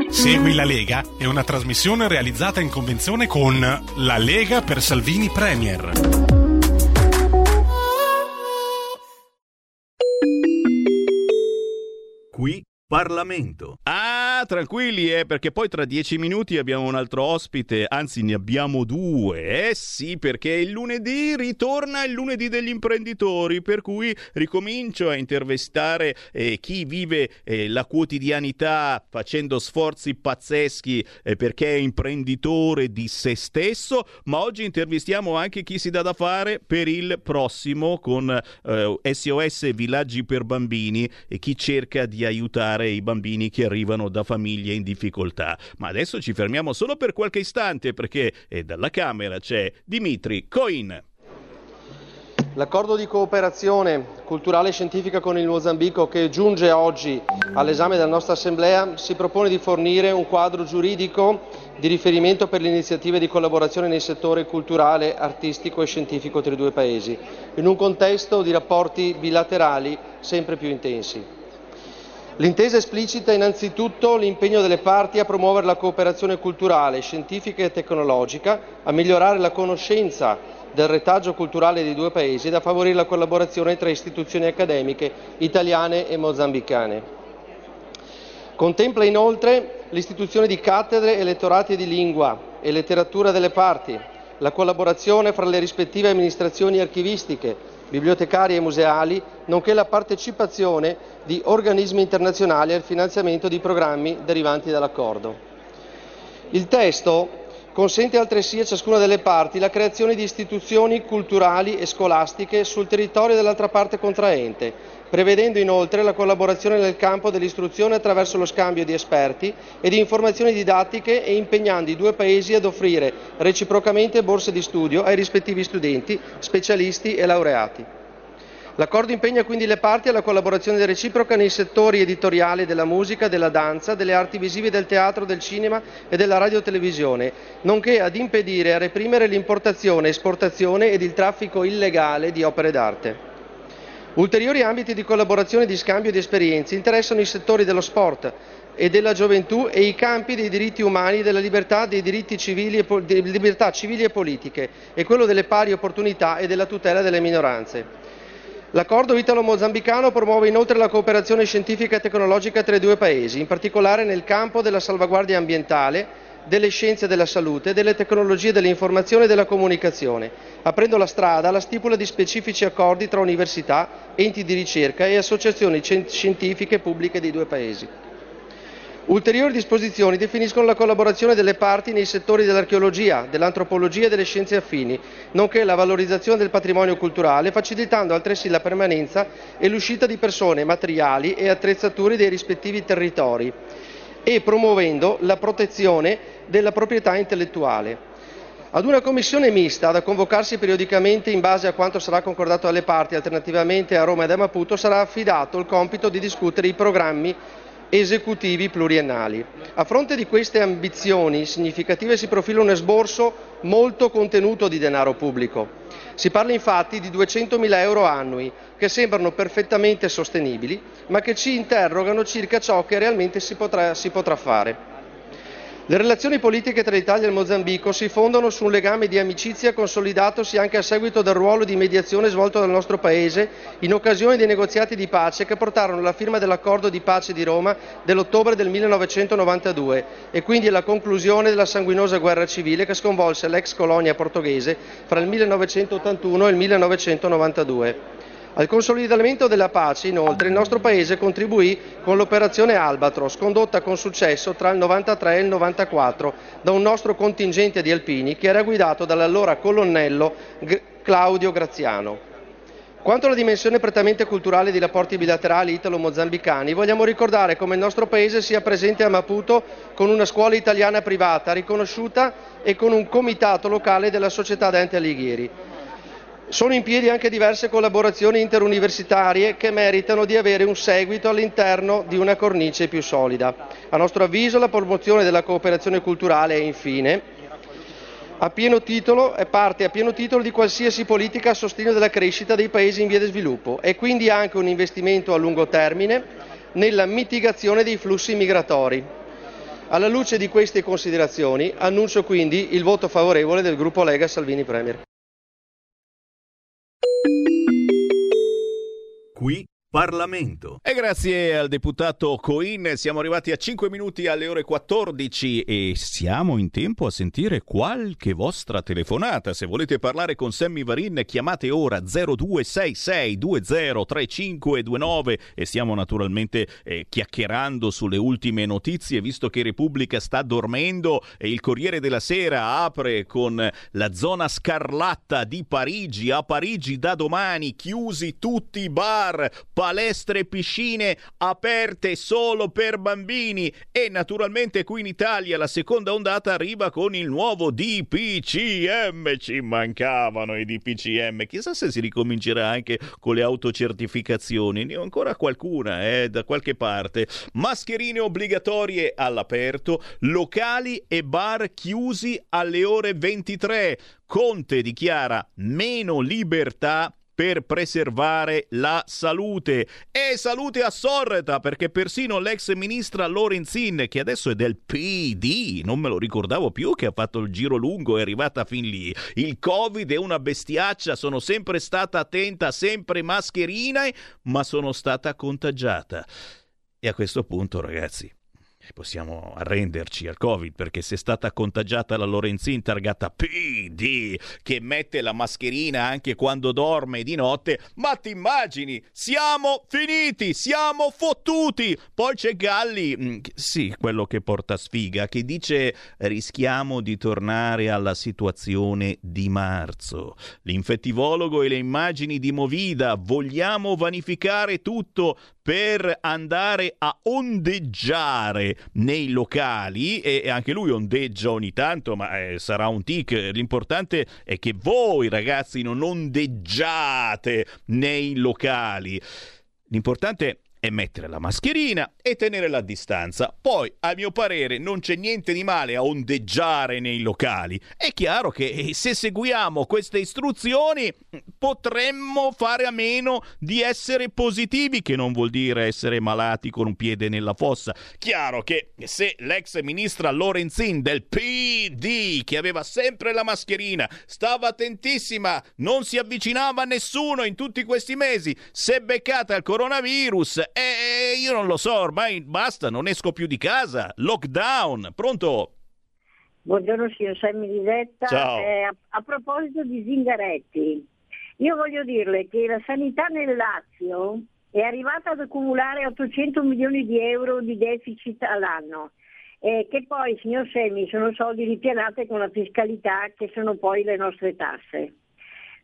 Segui la Lega è una trasmissione realizzata in convenzione con La Lega per Salvini Premier. Qui Parlamento. Ah, tranquilli, eh, perché poi tra dieci minuti abbiamo un altro ospite, anzi ne abbiamo due. Eh sì, perché il lunedì ritorna il lunedì degli imprenditori, per cui ricomincio a intervistare eh, chi vive eh, la quotidianità facendo sforzi pazzeschi eh, perché è imprenditore di se stesso, ma oggi intervistiamo anche chi si dà da fare per il prossimo con SOS eh, Villaggi per Bambini e chi cerca di aiutare i bambini che arrivano da famiglie in difficoltà. Ma adesso ci fermiamo solo per qualche istante perché eh, dalla Camera c'è Dimitri Coin. L'accordo di cooperazione culturale e scientifica con il Mozambico che giunge oggi all'esame della nostra Assemblea si propone di fornire un quadro giuridico di riferimento per le iniziative di collaborazione nei settori culturale, artistico e scientifico tra i due Paesi, in un contesto di rapporti bilaterali sempre più intensi. L'intesa esplicita innanzitutto l'impegno delle parti a promuovere la cooperazione culturale, scientifica e tecnologica, a migliorare la conoscenza del retaggio culturale dei due paesi ed a favorire la collaborazione tra istituzioni accademiche italiane e mozambicane. Contempla inoltre l'istituzione di cattedre e lettorati di lingua e letteratura delle parti, la collaborazione fra le rispettive amministrazioni archivistiche, bibliotecarie e museali, nonché la partecipazione di organismi internazionali al finanziamento di programmi derivanti dall'accordo. Il testo consente altresì a ciascuna delle parti la creazione di istituzioni culturali e scolastiche sul territorio dell'altra parte contraente, prevedendo inoltre la collaborazione nel campo dell'istruzione attraverso lo scambio di esperti e di informazioni didattiche e impegnando i due Paesi ad offrire reciprocamente borse di studio ai rispettivi studenti, specialisti e laureati. L'accordo impegna quindi le parti alla collaborazione reciproca nei settori editoriali della musica, della danza, delle arti visive, del teatro, del cinema e della radiotelevisione, nonché ad impedire e a reprimere l'importazione, esportazione ed il traffico illegale di opere d'arte. Ulteriori ambiti di collaborazione e di scambio di esperienze interessano i settori dello sport e della gioventù e i campi dei diritti umani, della libertà, dei diritti civili e, libertà civili e politiche e quello delle pari opportunità e della tutela delle minoranze. L'accordo italo-mozambicano promuove inoltre la cooperazione scientifica e tecnologica tra i due paesi, in particolare nel campo della salvaguardia ambientale, delle scienze della salute, delle tecnologie dell'informazione e della comunicazione, aprendo la strada alla stipula di specifici accordi tra università, enti di ricerca e associazioni scientifiche pubbliche dei due Paesi. Ulteriori disposizioni definiscono la collaborazione delle parti nei settori dell'archeologia, dell'antropologia e delle scienze affini, nonché la valorizzazione del patrimonio culturale, facilitando altresì la permanenza e l'uscita di persone, materiali e attrezzature dei rispettivi territori e promuovendo la protezione della proprietà intellettuale. Ad una commissione mista da convocarsi periodicamente in base a quanto sarà concordato dalle parti alternativamente a Roma ed a Maputo sarà affidato il compito di discutere i programmi esecutivi pluriennali. A fronte di queste ambizioni significative si profila un esborso molto contenuto di denaro pubblico. Si parla infatti di 200.000 euro annui, che sembrano perfettamente sostenibili, ma che ci interrogano circa ciò che realmente si potrà, si potrà fare. Le relazioni politiche tra l'Italia e il Mozambico si fondano su un legame di amicizia consolidatosi anche a seguito del ruolo di mediazione svolto dal nostro Paese in occasione dei negoziati di pace che portarono alla firma dell'accordo di pace di Roma dell'ottobre del 1992 e quindi alla conclusione della sanguinosa guerra civile che sconvolse l'ex colonia portoghese fra il 1981 e il 1992. Al consolidamento della pace, inoltre, il nostro Paese contribuì con l'operazione Albatros, condotta con successo tra il 93 e il 94 da un nostro contingente di alpini che era guidato dall'allora colonnello Claudio Graziano. Quanto alla dimensione prettamente culturale dei rapporti bilaterali italo-mozambicani, vogliamo ricordare come il nostro Paese sia presente a Maputo con una scuola italiana privata riconosciuta e con un comitato locale della società Dante Alighieri Sono in piedi anche diverse collaborazioni interuniversitarie che meritano di avere un seguito all'interno di una cornice più solida. A nostro avviso la promozione della cooperazione culturale è infine a pieno titolo, è parte a pieno titolo di qualsiasi politica a sostegno della crescita dei paesi in via di sviluppo e quindi anche un investimento a lungo termine nella mitigazione dei flussi migratori. Alla luce di queste considerazioni annuncio quindi il voto favorevole del gruppo Lega Salvini Premier. Qui Parlamento. E grazie al deputato Coin siamo arrivati a 5 minuti alle ore 14 e siamo in tempo a sentire qualche vostra telefonata. Se volete parlare con Sammy Varin chiamate ora 0266203529 e stiamo naturalmente eh, chiacchierando sulle ultime notizie visto che Repubblica sta dormendo e il Corriere della Sera apre con la zona scarlatta di Parigi. A Parigi da domani chiusi tutti i bar palestre e piscine aperte solo per bambini. E naturalmente qui in Italia la seconda ondata arriva con il nuovo DPCM, ci mancavano i DPCM, chissà se si ricomincerà anche con le autocertificazioni, ne ho ancora qualcuna eh, da qualche parte, mascherine obbligatorie all'aperto, locali e bar chiusi alle ore 23. Conte dichiara meno libertà per preservare la salute. E salute assorta perché persino l'ex ministra Lorenzin, che adesso è del PD, non me lo ricordavo più che ha fatto il giro lungo, è arrivata fin lì. Il Covid è una bestiaccia, sono sempre stata attenta, sempre mascherina, ma sono stata contagiata. E a questo punto, ragazzi, possiamo arrenderci al Covid perché se è stata contagiata la Lorenzin targata PD che mette la mascherina anche quando dorme di notte, ma ti immagini, siamo finiti, siamo fottuti. Poi c'è Galli, mm, sì, quello che porta sfiga, che dice rischiamo di tornare alla situazione di marzo. L'infettivologo e le immagini di Movida, vogliamo vanificare tutto per andare a ondeggiare nei locali e anche lui ondeggia ogni tanto, ma eh, sarà un tic. L'importante è che voi ragazzi non ondeggiate nei locali. L'importante è mettere la mascherina e tenere la distanza. Poi, a mio parere, non c'è niente di male a ondeggiare nei locali. È chiaro che eh, se seguiamo queste istruzioni potremmo fare a meno di essere positivi, che non vuol dire essere malati con un piede nella fossa. Chiaro che se l'ex ministra Lorenzin del PD, che aveva sempre la mascherina, stava attentissima, non si avvicinava a nessuno in tutti questi mesi, se beccata il coronavirus e io non lo so, ormai basta, non esco più di casa. Lockdown, pronto? Buongiorno signor Sammy Lisetta. Ciao. Eh, a, a proposito di Zingaretti, io voglio dirle che la sanità nel Lazio è arrivata ad accumulare 800 milioni di euro di deficit all'anno. Eh, che poi, signor Semmi, sono soldi ripianati con la fiscalità che sono poi le nostre tasse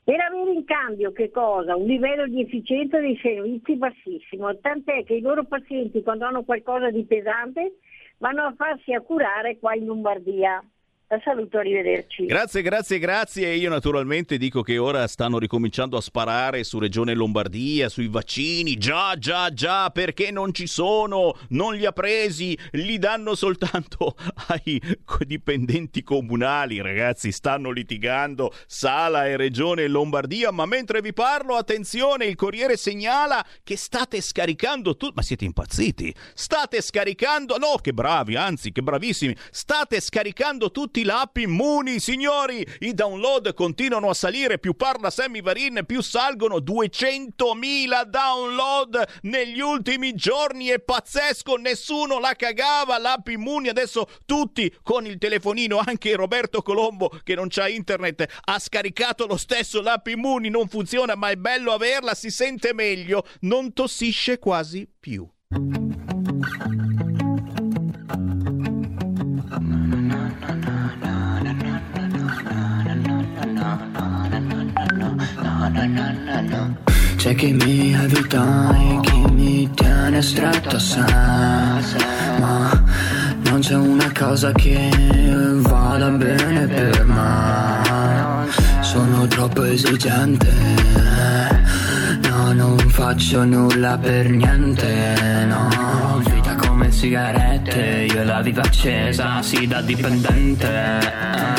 per avere in cambio che cosa? Un livello di efficienza dei servizi bassissimo, tant'è che i loro pazienti quando hanno qualcosa di pesante vanno a farsi a curare qua in Lombardia. La saluto, arrivederci. Grazie, grazie, grazie. Io naturalmente dico che ora stanno ricominciando a sparare su Regione Lombardia, sui vaccini. Già, già, già, perché non ci sono, non li ha presi, li danno soltanto [laughs] ai dipendenti comunali, ragazzi. Stanno litigando Sala e Regione Lombardia. Ma mentre vi parlo, attenzione, il Corriere segnala che state scaricando tutto. Ma siete impazziti? State scaricando, no, che bravi, anzi, che bravissimi. State scaricando tutti tutti l'app Immuni, signori! I download continuano a salire, più parla Sammy Varin, più salgono 200.000 download negli ultimi giorni, è pazzesco, nessuno la cagava. L'app Immuni, adesso tutti con il telefonino, anche Roberto Colombo che non c'ha internet ha scaricato lo stesso l'app Immuni, non funziona ma è bello averla, si sente meglio, non tossisce quasi più. C'è chi mi evita e chi mi tiene stretto a sé Ma non c'è una cosa che vada bene per me Sono troppo esigente. No, non faccio nulla per niente. No, vita come sigarette. Io la vivo accesa, sì, da dipendente.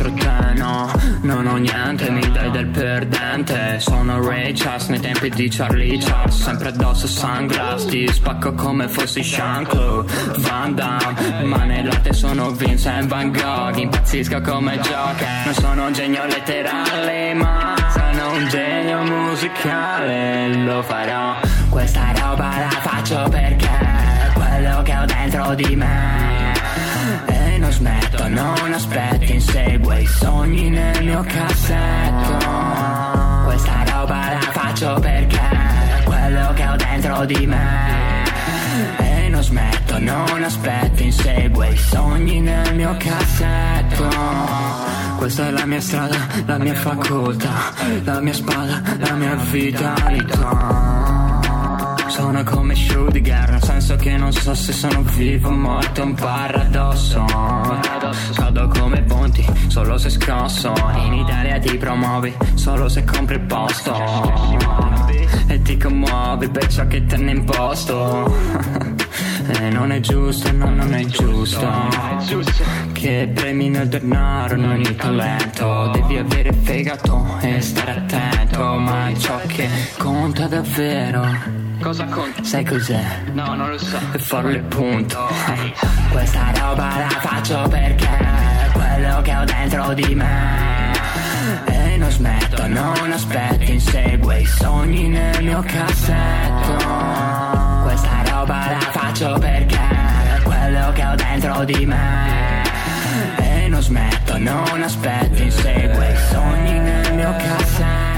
Contro no, non ho niente. Mi dai del perdente. Sono Ray Charles nei tempi di Charlie Charles. Sempre addosso sunglass. Ti spacco come fossi Jean-Claude Van Damme. Ma nel latte sono Vincent Van Gogh. Impazzisco come Joker. Non sono un genio letterale, ma sono un genio musicale. Lo farò. Questa roba la faccio perché quello che ho dentro di me. Non aspetto, inseguo i sogni nel mio cassetto. Questa roba la faccio perché è quello che ho dentro di me. E non smetto, non aspetto, inseguo i sogni nel mio cassetto. Questa è la mia strada, la mia facoltà, la mia spada, la mia vitalità. Sono come Schrödinger, nel senso che non so se sono vivo o morto, un paradosso. Cado come ponti, solo se scosso. In Italia ti promuovi, solo se compri il posto. E ti commuovi per ciò che te ne imposto. [laughs] E non è giusto, no, non è giusto Che premi nel denaro, non il talento Devi avere fegato e stare attento Ma è ciò che conta davvero Cosa conta? Sai cos'è? No, non lo so. E farlo il punto Questa roba la faccio perché è quello che ho dentro di me E non smetto, non aspetto, inseguo i sogni nel mio cassetto questa roba la faccio perché è quello che ho dentro di me E non smetto, non aspetto, inseguo i sogni nel mio cassetto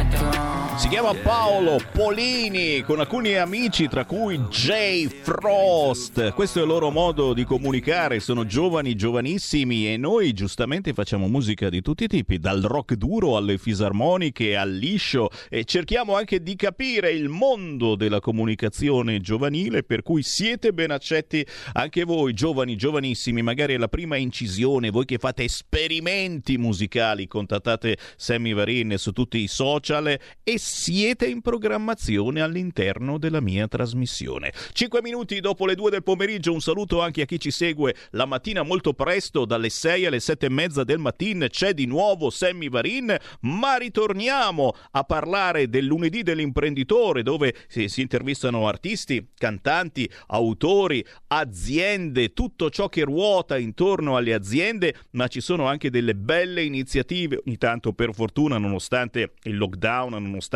Si chiama Paolo Polini con alcuni amici tra cui Jay Frost. Questo è il loro modo di comunicare, sono giovani, giovanissimi e noi giustamente facciamo musica di tutti i tipi, dal rock duro alle fisarmoniche al liscio e cerchiamo anche di capire il mondo della comunicazione giovanile per cui siete ben accetti anche voi giovani, giovanissimi, magari è la prima incisione, voi che fate esperimenti musicali, contattate Sammy Varin su tutti i social e siete in programmazione all'interno della mia trasmissione. Cinque minuti dopo le due del pomeriggio, un saluto anche a chi ci segue la mattina molto presto, dalle 6 alle sette e mezza del mattino. C'è di nuovo Sammy Varin, ma ritorniamo a parlare del lunedì dell'imprenditore, dove si, si intervistano artisti, cantanti, autori, aziende, tutto ciò che ruota intorno alle aziende, ma ci sono anche delle belle iniziative, ogni tanto per fortuna, nonostante il lockdown, nonostante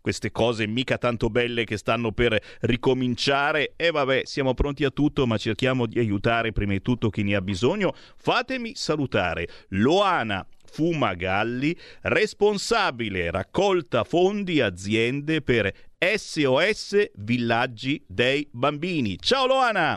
queste cose mica tanto belle che stanno per ricominciare. E vabbè, siamo pronti a tutto, ma cerchiamo di aiutare prima di tutto chi ne ha bisogno. Fatemi salutare Loana Fumagalli, responsabile raccolta fondi aziende per SOS Villaggi dei Bambini. Ciao Loana!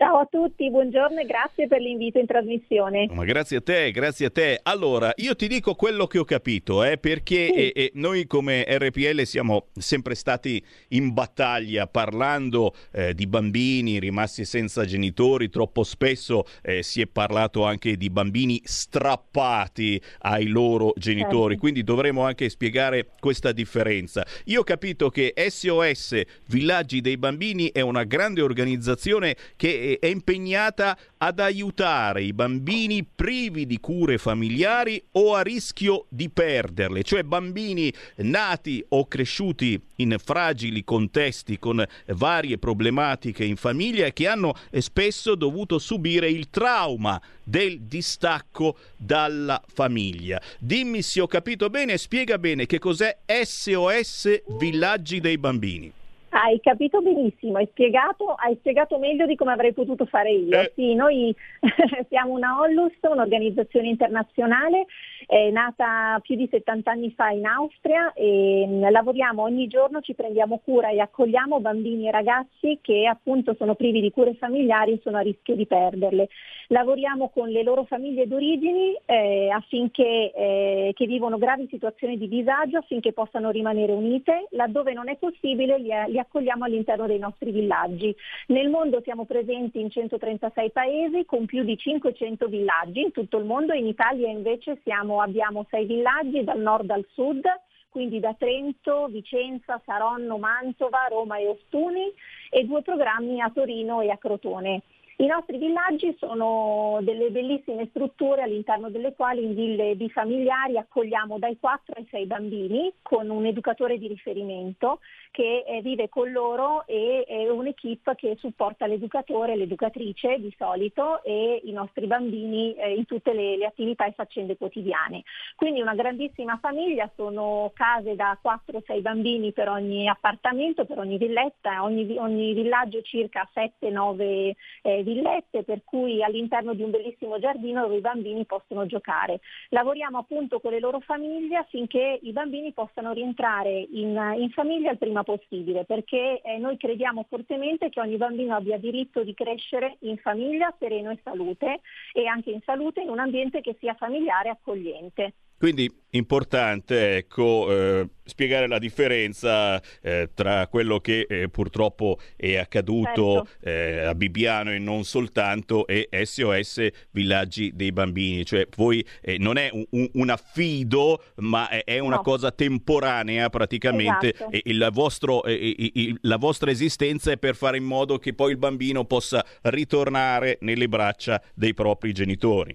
Ciao a tutti, buongiorno e grazie per l'invito in trasmissione. Ma grazie a te, grazie a te. Allora, io ti dico quello che ho capito, eh, perché Sì. eh, eh, noi come RPL siamo sempre stati in battaglia parlando eh, di bambini rimasti senza genitori, troppo spesso eh, si è parlato anche di bambini strappati ai loro genitori, Certo. quindi dovremo anche spiegare questa differenza. Io ho capito che SOS Villaggi dei Bambini è una grande organizzazione che è impegnata ad aiutare i bambini privi di cure familiari o a rischio di perderle, cioè bambini nati o cresciuti in fragili contesti con varie problematiche in famiglia e che hanno spesso dovuto subire il trauma del distacco dalla famiglia. Dimmi se ho capito bene, spiega bene che cos'è SOS Villaggi dei Bambini. Hai capito benissimo, hai spiegato, hai spiegato meglio di come avrei potuto fare io. Eh. Sì, noi [laughs] siamo una Hollus, un'organizzazione internazionale, è nata più di 70 anni fa in Austria e mh, lavoriamo ogni giorno, ci prendiamo cura e accogliamo bambini e ragazzi che appunto sono privi di cure familiari e sono a rischio di perderle. Lavoriamo con le loro famiglie d'origini eh, affinché eh, che vivono gravi situazioni di disagio affinché possano rimanere unite, laddove non è possibile li, li accogliamo all'interno dei nostri villaggi. Nel mondo siamo presenti in 136 paesi con più di 500 villaggi in tutto il mondo, in Italia invece siamo, abbiamo sei villaggi dal nord al sud, quindi da Trento, Vicenza, Saronno, Mantova, Roma e Ostuni e due programmi a Torino e a Crotone. I nostri villaggi sono delle bellissime strutture all'interno delle quali in ville bifamiliari accogliamo dai 4 ai 6 bambini con un educatore di riferimento che eh, vive con loro e è un'equipe che supporta l'educatore, l'educatrice di solito e i nostri bambini eh, in tutte le, le, attività e faccende quotidiane. Quindi una grandissima famiglia, sono case da 4-6 bambini per ogni appartamento, per ogni villetta, ogni, ogni villaggio circa 7-9 eh, villette, per cui all'interno di un bellissimo giardino dove i bambini possono giocare. Lavoriamo appunto con le loro famiglie affinché i bambini possano rientrare in, in famiglia il prima prima possibile, perché eh, noi crediamo fortemente che ogni bambino abbia diritto di crescere in famiglia, sereno e salute e anche in salute in un ambiente che sia familiare e accogliente. Quindi importante ecco, eh, spiegare la differenza eh, tra quello che eh, purtroppo è accaduto certo. Eh, a Bibbiano e non soltanto e SOS Villaggi dei Bambini. Cioè voi eh, non è un, un, affido ma è una no. cosa temporanea praticamente esatto. e il vostro, il, la vostra esistenza è per fare in modo che poi il bambino possa ritornare nelle braccia dei propri genitori.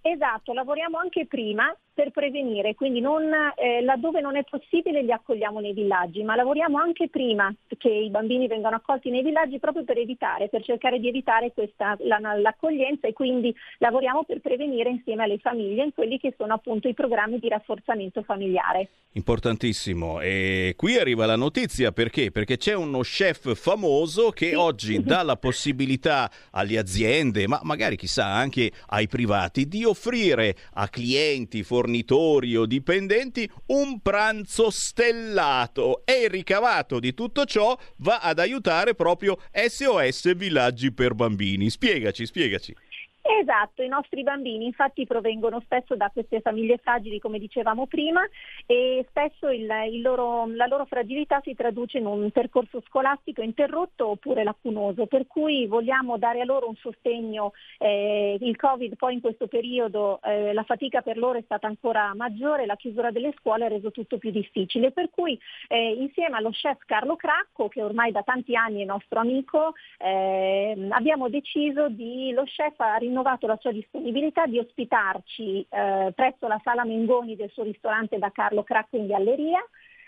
Esatto, lavoriamo anche prima per prevenire, quindi non, eh, laddove non è possibile li accogliamo nei villaggi, ma lavoriamo anche prima che i bambini vengano accolti nei villaggi proprio per evitare, per cercare di evitare questa, la, l'accoglienza e quindi lavoriamo per prevenire insieme alle famiglie in quelli che sono appunto i programmi di rafforzamento familiare. Importantissimo. E qui arriva la notizia perché? Perché c'è uno chef famoso che sì. oggi [laughs] dà la possibilità alle aziende, ma magari chissà anche ai privati, di offrire a clienti, fornitori, fornitori o dipendenti un pranzo stellato e il ricavato di tutto ciò va ad aiutare proprio SOS Villaggi per Bambini. Spiegaci, spiegaci. Esatto, i nostri bambini infatti provengono spesso da queste famiglie fragili come dicevamo prima e spesso il, il loro, la loro fragilità si traduce in un percorso scolastico interrotto oppure lacunoso, per cui vogliamo dare a loro un sostegno. Eh, il Covid poi in questo periodo eh, la fatica per loro è stata ancora maggiore, la chiusura delle scuole ha reso tutto più difficile, per cui eh, insieme allo chef Carlo Cracco, che ormai da tanti anni è nostro amico, eh, abbiamo deciso di, lo chef ha rinnovato rinnovato la sua disponibilità di ospitarci eh, presso la sala Mengoni del suo ristorante da Carlo Cracco in Galleria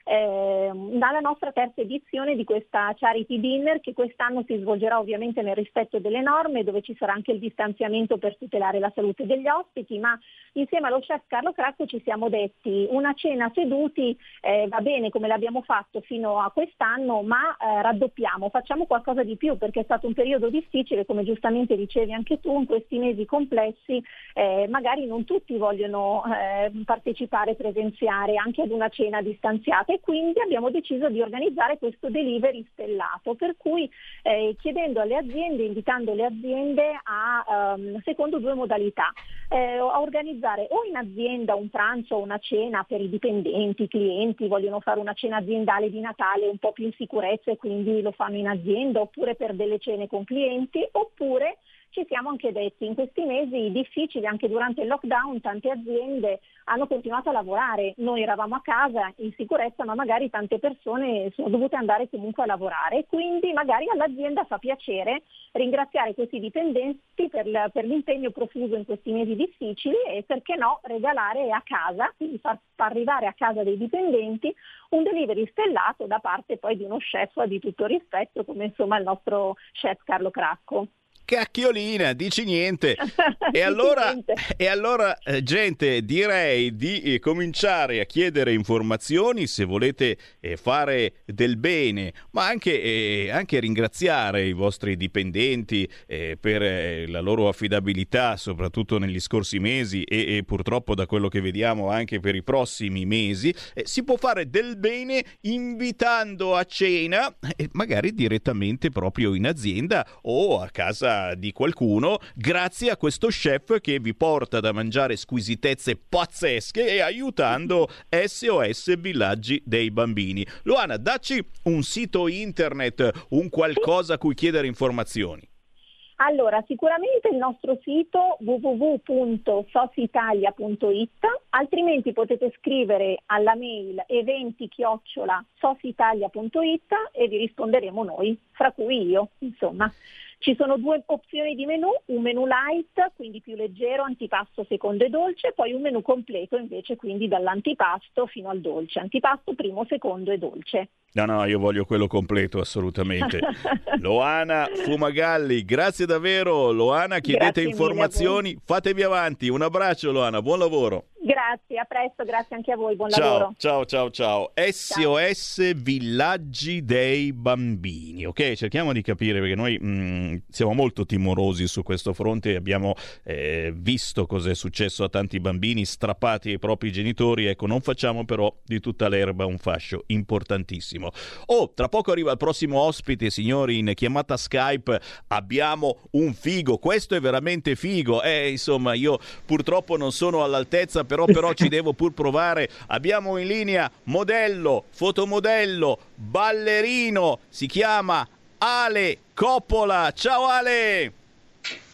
eh, dalla nostra terza edizione di questa Charity Dinner che quest'anno si svolgerà ovviamente nel rispetto delle norme dove ci sarà anche il distanziamento per tutelare la salute degli ospiti, ma insieme allo chef Carlo Cracco ci siamo detti una cena seduti eh, va bene come l'abbiamo fatto fino a quest'anno, ma eh, raddoppiamo, facciamo qualcosa di più perché è stato un periodo difficile, come giustamente dicevi anche tu, in questi mesi complessi eh, magari non tutti vogliono eh, partecipare, presenziare anche ad una cena distanziata e quindi abbiamo deciso di organizzare questo delivery stellato, per cui eh, chiedendo alle aziende, invitando le aziende a, um, secondo due modalità, eh, a organizzare o in azienda un pranzo o una cena per i dipendenti, i clienti, vogliono fare una cena aziendale di Natale un po' più in sicurezza e quindi lo fanno in azienda, oppure per delle cene con clienti, oppure ci siamo anche detti in questi mesi difficili, anche durante il lockdown, tante aziende hanno continuato a lavorare. Noi eravamo a casa in sicurezza, ma magari tante persone sono dovute andare comunque a lavorare. Quindi magari all'azienda fa piacere ringraziare questi dipendenti per, per l'impegno profuso in questi mesi difficili e perché no regalare a casa, quindi far, far arrivare a casa dei dipendenti un delivery stellato da parte poi di uno chef di tutto rispetto come insomma il nostro chef Carlo Cracco cacchiolina, dici niente. [laughs] E allora, e allora eh, gente, direi di eh, cominciare a chiedere informazioni se volete eh, fare del bene, ma anche, anche, ringraziare i vostri dipendenti per la loro affidabilità, soprattutto negli scorsi mesi e, e, purtroppo da quello che vediamo anche per i prossimi mesi. si può fare del bene invitando a cena, magari direttamente proprio in azienda o a casa di qualcuno grazie a questo chef che vi porta da mangiare squisitezze pazzesche e aiutando SOS Villaggi dei Bambini. Luana, dacci un sito internet, un qualcosa a cui chiedere informazioni. Allora, sicuramente il nostro sito www.sositalia.it, altrimenti potete scrivere alla mail eventi-sositalia.it e vi risponderemo noi, fra cui io, insomma. Ci sono due opzioni di menù, un menù light, quindi più leggero, antipasto, secondo e dolce, poi un menù completo invece, quindi dall'antipasto fino al dolce. Antipasto, primo, secondo e dolce. No, no, io voglio quello completo, assolutamente. [laughs] Loana Fumagalli, grazie davvero. Loana, chiedete Grazie informazioni, fatevi avanti. Un abbraccio, Loana, buon lavoro. Grazie, a presto, grazie anche a voi, buon Ciao, lavoro. ciao, ciao, ciao. SOS Villaggi dei Bambini. Ok, cerchiamo di capire perché noi mh, siamo molto timorosi su questo fronte. Abbiamo eh, visto cos'è successo a tanti bambini strappati ai propri genitori. Ecco, non facciamo però di tutta l'erba un fascio importantissimo. Oh, tra poco arriva il prossimo ospite, signori, in chiamata Skype. Abbiamo un figo. Questo è veramente figo. Eh, insomma, io purtroppo non sono all'altezza, però, però ci devo pur provare. Abbiamo in linea modello, fotomodello, ballerino. Si chiama Ale Coppola. Ciao Ale!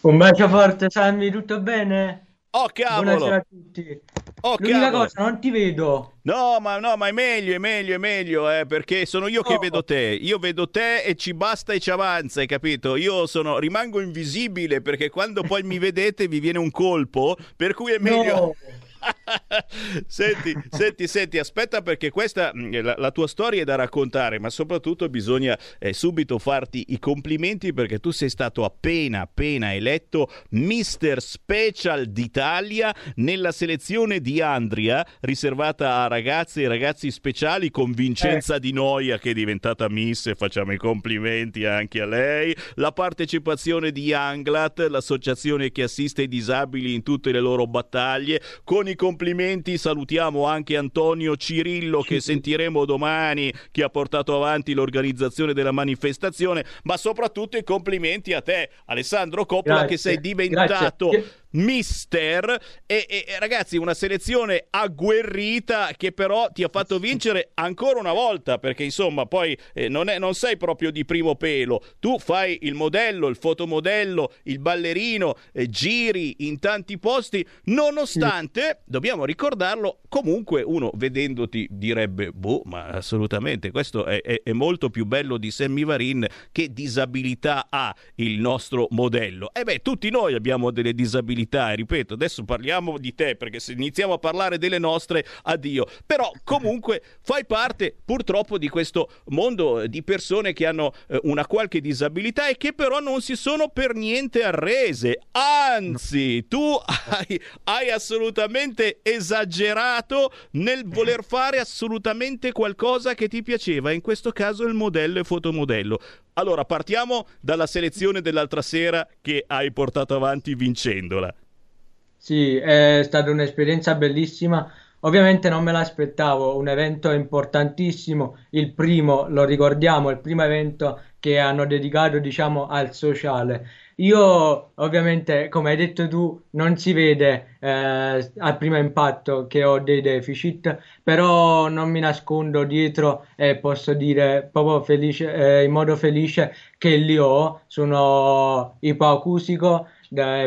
Un bacio forte, Sammy, tutto bene? Oh cavolo! Buonasera a tutti. Oh, L'unica cavolo. cosa, non ti vedo. No, ma no, ma è meglio, è meglio, è meglio, eh, perché sono io che Oh. vedo te. Io vedo te e ci basta e ci avanza, hai capito? Io sono, rimango invisibile perché quando poi mi vedete vi viene un colpo, per cui è meglio. No. [laughs] senti, senti, senti, aspetta perché questa, mh, la, la tua storia è da raccontare, ma soprattutto bisogna eh, subito farti i complimenti perché tu sei stato appena, appena eletto Mister Special d'Italia nella selezione di Andria riservata a ragazze e ragazzi speciali con Vincenza Di Noia che è diventata Miss e facciamo i complimenti anche a lei, la partecipazione di Anglat, l'associazione che assiste i disabili in tutte le loro battaglie, con i complimenti salutiamo anche Antonio Cirillo che [laughs] sentiremo domani che ha portato avanti l'organizzazione della manifestazione, ma soprattutto i complimenti a te Alessandro Coppola Grazie, che sei diventato grazie. Mister. E, e- ragazzi una selezione agguerrita che però ti ha fatto vincere ancora una volta perché insomma poi eh, non, è- non sei proprio di primo pelo. Tu fai il modello il fotomodello il ballerino eh, giri in tanti posti. Nonostante dobbiamo ricordarlo comunque uno vedendoti direbbe boh ma assolutamente questo è, è- è molto più bello di Sammy Varin che disabilità ha il nostro modello. E beh tutti noi abbiamo delle disabilità e ripeto adesso parliamo di te perché se iniziamo a parlare delle nostre addio. Però comunque fai parte purtroppo di questo mondo di persone che hanno eh, una qualche disabilità e che però non si sono per niente arrese. Anzi tu hai, hai assolutamente esagerato nel voler fare assolutamente qualcosa che ti piaceva in questo caso il modello e fotomodello. Allora partiamo dalla selezione dell'altra sera che hai portato avanti vincendola Sì, è stata un'esperienza bellissima. Ovviamente non me l'aspettavo, un evento importantissimo, il primo, lo ricordiamo, il primo evento che hanno dedicato, diciamo, al sociale. Io, ovviamente, come hai detto tu, non si vede eh, al primo impatto che ho dei deficit, però non mi nascondo dietro e posso dire proprio felice, eh, in modo felice che li ho. Sono ipoacusico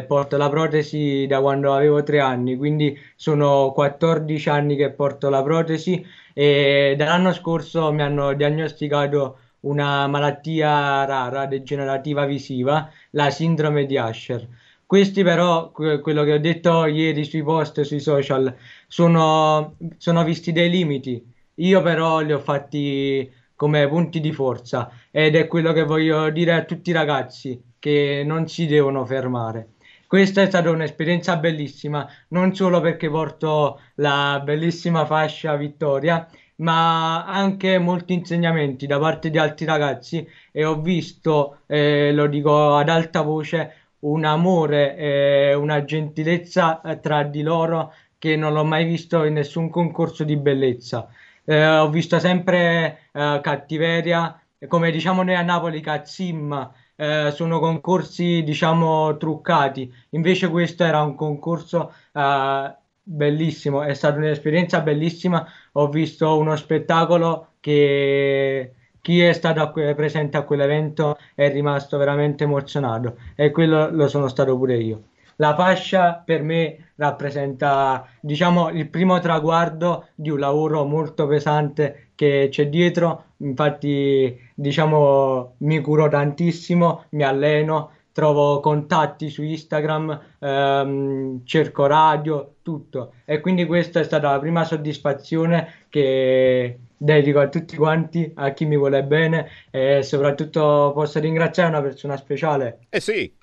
porto la protesi da quando avevo tre anni, quindi sono 14 anni che porto la protesi e dall'anno scorso mi hanno diagnosticato una malattia rara degenerativa visiva, la sindrome di Usher. Questi però, que- quello che ho detto ieri sui post, sui social, sono, sono visti dei limiti. Io però li ho fatti come punti di forza ed è quello che voglio dire a tutti i ragazzi che non si devono fermare. Questa è stata un'esperienza bellissima, non solo perché porto la bellissima fascia vittoria, ma anche molti insegnamenti da parte di altri ragazzi e ho visto, eh, lo dico ad alta voce, un amore e una gentilezza eh, tra di loro che non l'ho mai visto in nessun concorso di bellezza. Eh, ho visto sempre eh, cattiveria, come diciamo noi a Napoli, cazzimma, eh, sono concorsi diciamo truccati, invece questo era un concorso eh, bellissimo, è stata un'esperienza bellissima, ho visto uno spettacolo che, chi è stato presente a quell'evento è rimasto veramente emozionato e quello lo sono stato pure io. La fascia per me rappresenta, diciamo, il primo traguardo di un lavoro molto pesante che c'è dietro. Infatti, diciamo, mi curo tantissimo, mi alleno, trovo contatti su Instagram, ehm, cerco radio, tutto. E quindi questa è stata la prima soddisfazione che dedico a tutti quanti, a chi mi vuole bene e soprattutto posso ringraziare una persona speciale. Eh sì.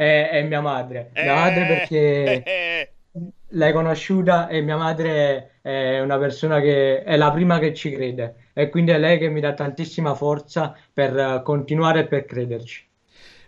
È, è mia madre. Mia madre perché [laughs] l'hai conosciuta e mia madre è una persona che è la prima che ci crede e quindi è lei che mi dà tantissima forza per continuare e per crederci.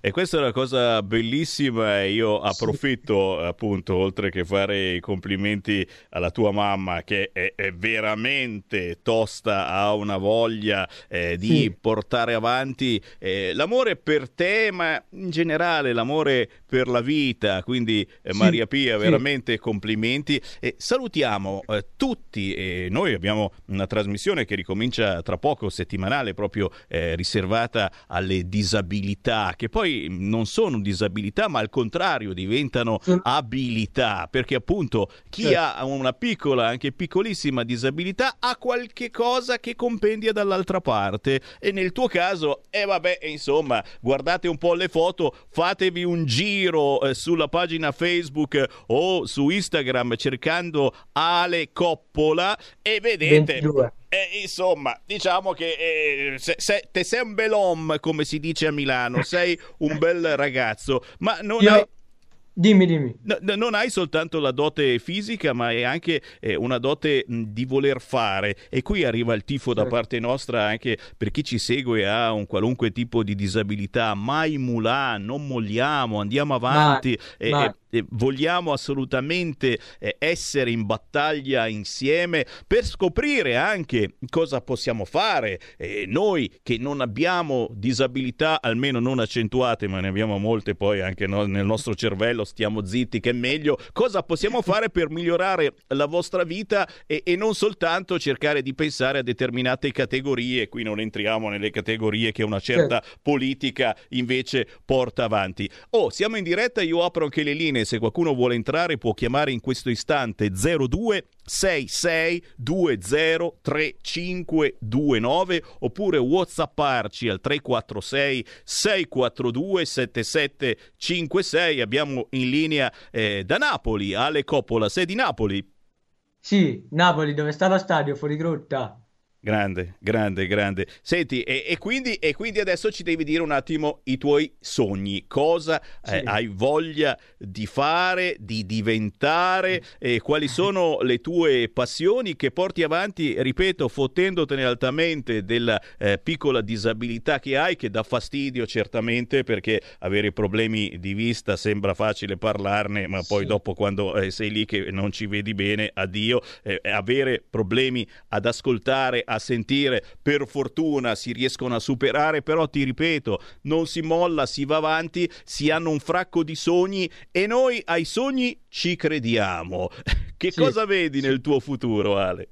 E questa è una cosa bellissima e io approfitto sì. appunto, oltre che fare i complimenti alla tua mamma che è, è veramente tosta, ha una voglia eh, di sì. portare avanti eh, l'amore per te, ma in generale l'amore per la vita. Quindi eh, Maria Pia, veramente complimenti. E salutiamo eh, tutti, noi abbiamo una trasmissione che ricomincia tra poco, settimanale, proprio eh, riservata alle disabilità, che poi non sono disabilità, ma al contrario diventano abilità, perché appunto chi certo. ha una piccola, anche piccolissima disabilità ha qualche cosa che compendia dall'altra parte e nel tuo caso, e eh vabbè, insomma, guardate un po' le foto, fatevi un giro eh, sulla pagina Facebook o su Instagram cercando Ale Coppola e vedete 22. Eh, insomma, diciamo che eh, se, se, te sei un bel uomo, come si dice a Milano, [laughs] sei un bel ragazzo, ma non Io... hai... Dimmi, dimmi. No, non hai soltanto la dote fisica, ma è anche eh, una dote mh, di voler fare. E qui arriva il tifo da parte nostra anche per chi ci segue e ha un qualunque tipo di disabilità. Mai mulà, non molliamo, andiamo avanti. Ma, e, ma vogliamo assolutamente eh, essere in battaglia insieme per scoprire anche cosa possiamo fare. Eh, noi che non abbiamo disabilità, almeno non accentuate, ma ne abbiamo molte poi anche no, nel nostro cervello, stiamo zitti che è meglio, cosa possiamo [laughs] fare per migliorare la vostra vita e, e non soltanto cercare di pensare a determinate categorie, qui non entriamo nelle categorie che una certa certo. politica invece porta avanti. Oh, siamo in diretta, io apro anche le linee se qualcuno vuole entrare può chiamare in questo istante 02 66 20 3529 oppure whatsapparci al 346 642 7756 abbiamo in linea eh, da Napoli Ale Coppola sei di Napoli? Sì, Napoli dove sta lo stadio? Fuori grotta Grande, grande, grande. Senti, e, e, quindi, e, quindi, adesso ci devi dire un attimo i tuoi sogni. Cosa sì. eh, hai voglia di fare, di diventare, e quali [laughs] sono le tue passioni che porti avanti, ripeto, fottendotene altamente della eh, piccola disabilità che hai, che dà fastidio certamente perché avere problemi di vista sembra facile parlarne, ma poi sì. dopo quando eh, sei lì che non ci vedi bene, addio. Eh, avere problemi ad ascoltare a sentire, per fortuna si riescono a superare, però ti ripeto, non si molla, si va avanti, si hanno un fracco di sogni e noi ai sogni ci crediamo. [laughs] Che sì, cosa vedi nel tuo futuro, Ale?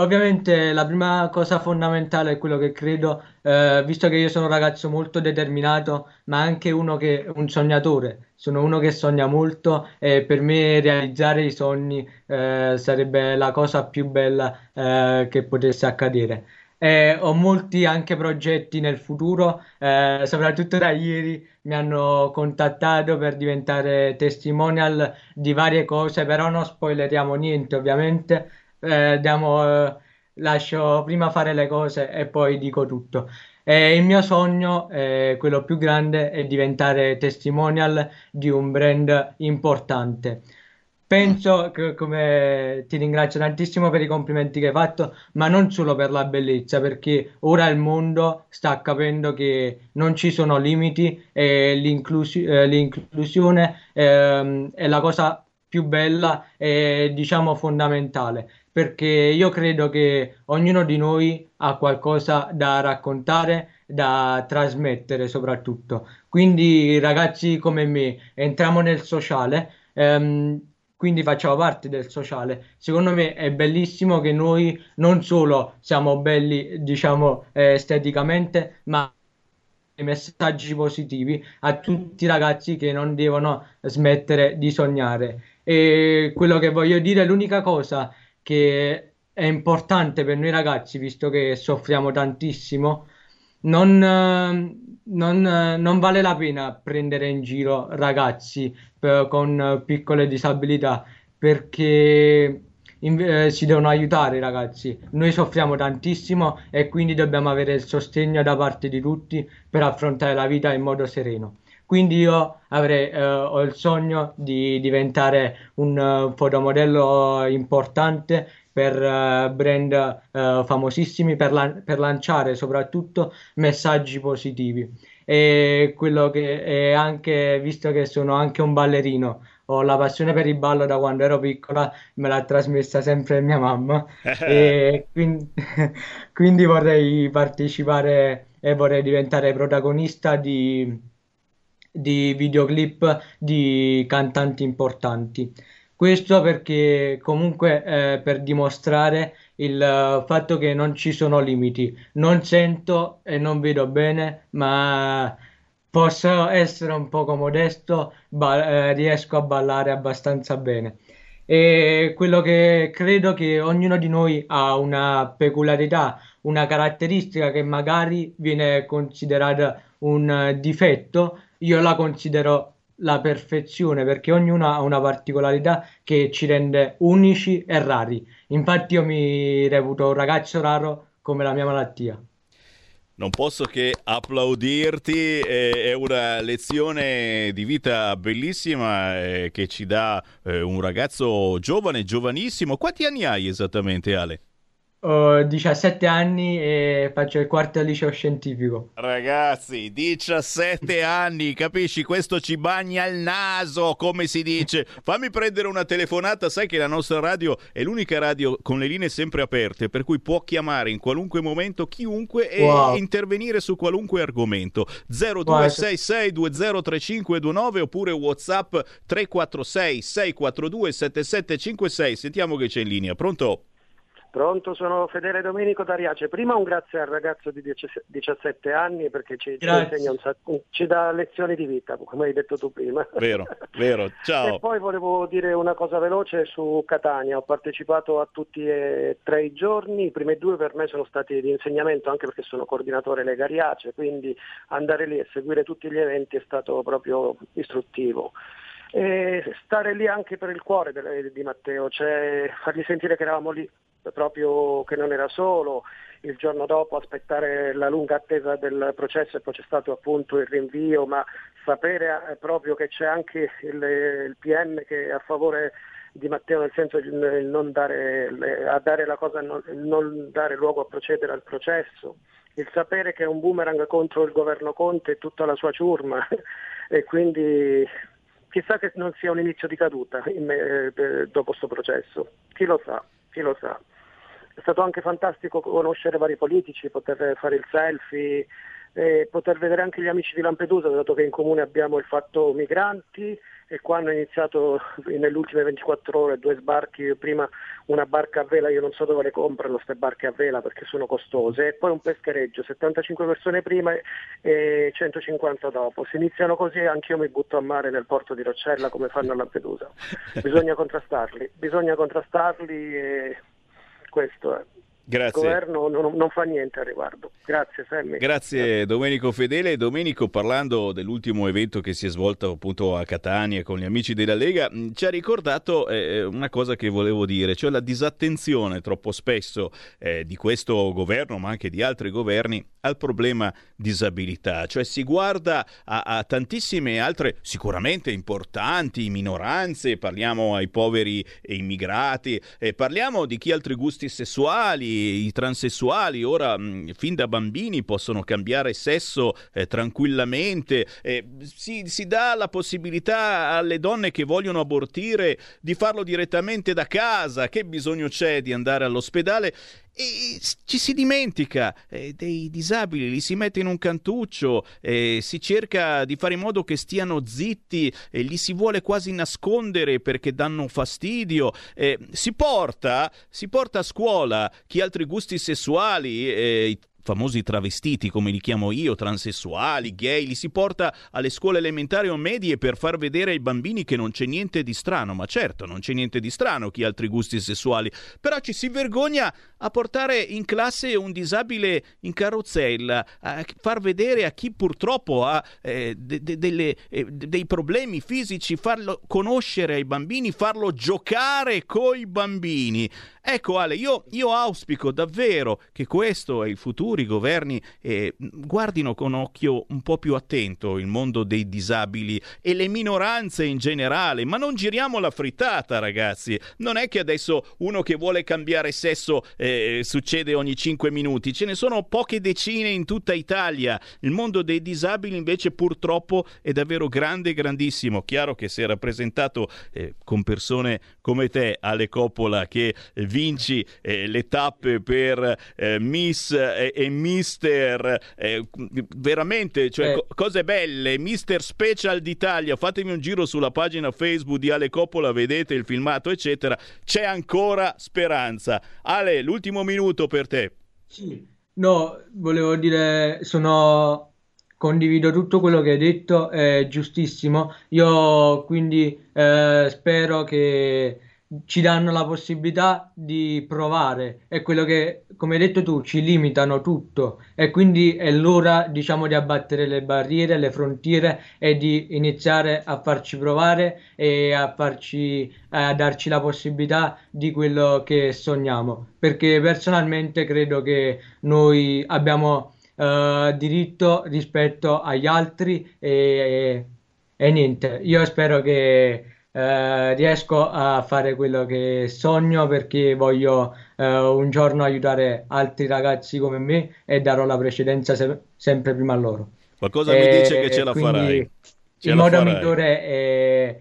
Ovviamente la prima cosa fondamentale è quello che credo, eh, visto che io sono un ragazzo molto determinato, ma anche uno che un sognatore, sono uno che sogna molto e per me realizzare i sogni eh, sarebbe la cosa più bella eh, che potesse accadere. E ho molti anche progetti nel futuro, eh, soprattutto da ieri mi hanno contattato per diventare testimonial di varie cose, però non spoileriamo niente ovviamente eh, diamo, eh, lascio prima fare le cose e poi dico tutto. E il mio sogno, eh, quello più grande, è diventare testimonial di un brand importante. Penso che come ti ringrazio tantissimo per i complimenti che hai fatto, ma non solo per la bellezza, perché ora il mondo sta capendo che non ci sono limiti e l'inclus- eh, l'inclusione eh, è la cosa più bella e diciamo fondamentale perché io credo che ognuno di noi ha qualcosa da raccontare, da trasmettere soprattutto. Quindi ragazzi come me entriamo nel sociale, ehm, quindi facciamo parte del sociale. Secondo me è bellissimo che noi non solo siamo belli, diciamo, eh, esteticamente, ma messaggi positivi a tutti i ragazzi che non devono smettere di sognare. E quello che voglio dire, l'unica cosa che è importante per noi ragazzi, visto che soffriamo tantissimo, non, non, non vale la pena prendere in giro ragazzi per, con piccole disabilità perché in, eh, si devono aiutare i ragazzi. Noi soffriamo tantissimo e quindi dobbiamo avere il sostegno da parte di tutti per affrontare la vita in modo sereno. Quindi io avrei, eh, ho il sogno di diventare un uh, fotomodello importante per uh, brand uh, famosissimi, per, lan- per, lanciare soprattutto messaggi positivi. E quello che è anche, visto che sono anche un ballerino, ho la passione per il ballo da quando ero piccola, me l'ha trasmessa sempre mia mamma [laughs] e quindi, [laughs] quindi vorrei partecipare e vorrei diventare protagonista di di videoclip di cantanti importanti. Questo perché comunque eh, per dimostrare il fatto che non ci sono limiti. Non sento e non vedo bene, ma posso essere un poco modesto, ba- eh, riesco a ballare abbastanza bene. E quello che credo che ognuno di noi ha una peculiarità, una caratteristica che magari viene considerata un difetto, io la considero la perfezione perché ognuno ha una particolarità che ci rende unici e rari. Infatti io mi reputo un ragazzo raro come la mia malattia. Non posso che applaudirti, è una lezione di vita bellissima eh, che ci dà eh, un ragazzo giovane, giovanissimo. Quanti anni hai esattamente Ale? Ho 17 anni e faccio il quarto liceo scientifico. Ragazzi, 17 anni, capisci? Questo ci bagna il naso, come si dice. Fammi prendere una telefonata, sai che la nostra radio è l'unica radio con le linee sempre aperte, per cui può chiamare in qualunque momento chiunque e wow. intervenire su qualunque argomento. 0266203529 oppure WhatsApp 346 642 7756. Sentiamo che c'è in linea. Pronto? Pronto, sono Fedele Domenico D'Ariace. Prima un grazie al ragazzo di 17 anni perché ci, ci, insegna un sacco, ci dà lezioni di vita, come hai detto tu prima. Vero, vero, [laughs] ciao. E poi volevo dire una cosa veloce su Catania. Ho partecipato a tutti e tre i giorni, i primi due per me sono stati di insegnamento anche perché sono coordinatore Lega Ariace, quindi andare lì e seguire tutti gli eventi è stato proprio istruttivo e stare lì anche per il cuore di Matteo, cioè fargli sentire che eravamo lì proprio che non era solo, il giorno dopo aspettare la lunga attesa del processo e poi c'è stato appunto il rinvio, ma sapere eh, proprio che c'è anche il, il PM che è a favore di Matteo nel senso di non dare, dare la cosa, non, non dare luogo a procedere al processo, il sapere che è un boomerang contro il governo Conte e tutta la sua ciurma [laughs] e quindi chissà che non sia un inizio di caduta in, eh, dopo questo processo, chi lo sa, chi lo sa. È stato anche fantastico conoscere vari politici, poter fare il selfie, e poter vedere anche gli amici di Lampedusa, dato che in comune abbiamo il fatto migranti e qua hanno iniziato nelle ultime 24 ore due sbarchi, prima una barca a vela, io non so dove le comprano queste barche a vela perché sono costose, e poi un peschereggio, 75 persone prima e 150 dopo. Se iniziano così anch'io mi butto a mare nel porto di Roccella come fanno a Lampedusa. Bisogna [laughs] contrastarli, bisogna contrastarli e questo è. Grazie. Il governo non, non, fa niente a riguardo. Grazie Sammy. Grazie Domenico Fedele. Domenico, parlando dell'ultimo evento che si è svolto appunto a Catania con gli amici della Lega, mm, ci ha ricordato eh, eh, una cosa che volevo dire, cioè la disattenzione troppo spesso eh, di questo governo, ma anche di altri governi, al problema disabilità. Cioè si guarda a, a tantissime altre, sicuramente importanti, minoranze, parliamo ai poveri e immigrati, eh, parliamo di chi ha altri gusti sessuali, i transessuali ora mh, fin da bambini possono cambiare sesso eh, tranquillamente, eh, si, si dà la possibilità alle donne che vogliono abortire di farlo direttamente da casa, che bisogno c'è di andare all'ospedale e ci si dimentica eh, dei disabili, li si mette in un cantuccio, eh, si cerca di fare in modo che stiano zitti, eh, li si vuole quasi nascondere perché danno fastidio, eh, si porta, si porta a scuola chi ha altri gusti sessuali, eh, famosi travestiti, come li chiamo io, transessuali, gay, li si porta alle scuole elementari o medie per far vedere ai bambini che non c'è niente di strano, ma certo non c'è niente di strano chi ha altri gusti sessuali, però ci si vergogna a portare in classe un disabile in carrozzella, a far vedere a chi purtroppo ha eh, de- de- delle, eh, dei problemi fisici, farlo conoscere ai bambini, farlo giocare coi bambini. Ecco Ale, io, io auspico davvero che questo e i futuri governi eh, guardino con occhio un po' più attento il mondo dei disabili e le minoranze in generale, ma non giriamo la frittata ragazzi, non è che adesso uno che vuole cambiare sesso eh, succede ogni 5 minuti, ce ne sono poche decine in tutta Italia, il mondo dei disabili invece purtroppo è davvero grande grandissimo, chiaro che è rappresentato eh, con persone come te Ale Coppola che eh, vinci eh, le tappe per eh, Miss eh, e Mister, eh, veramente, cioè, Eh. co- cose belle, Mister Special d'Italia, fatemi un giro sulla pagina Facebook di Ale Coppola, vedete il filmato, eccetera, c'è ancora speranza. Ale, l'ultimo minuto per te. Sì, no, volevo dire, sono condivido tutto quello che hai detto, è giustissimo. Io quindi eh, spero che ci danno la possibilità di provare. È quello che, come hai detto tu, ci limitano tutto e quindi è l'ora, diciamo, di abbattere le barriere, le frontiere e di iniziare a farci provare e a farci, a darci la possibilità di quello che sogniamo. Perché personalmente credo che noi abbiamo eh, diritto rispetto agli altri e, e niente, io spero che eh, riesco a fare quello che sogno perché voglio eh, un giorno aiutare altri ragazzi come me e darò la precedenza se- sempre prima a loro. Qualcosa mi E dice che ce la quindi farai. Ce il la modo farai. migliore è,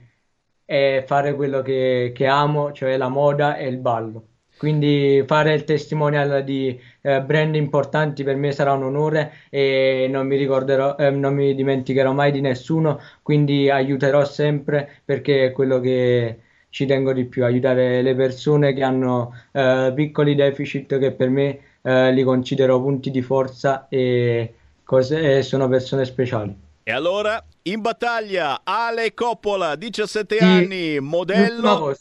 è fare quello che, che amo, cioè la moda e il ballo. Quindi fare il testimonial di eh, brand importanti per me sarà un onore e non mi ricorderò, eh, non mi dimenticherò mai di nessuno, quindi aiuterò sempre perché è quello che ci tengo di più, aiutare le persone che hanno eh, piccoli deficit che per me eh, li considero punti di forza e cose- e sono persone speciali. E allora, in battaglia, Ale Coppola, 17 Sì, anni, modello.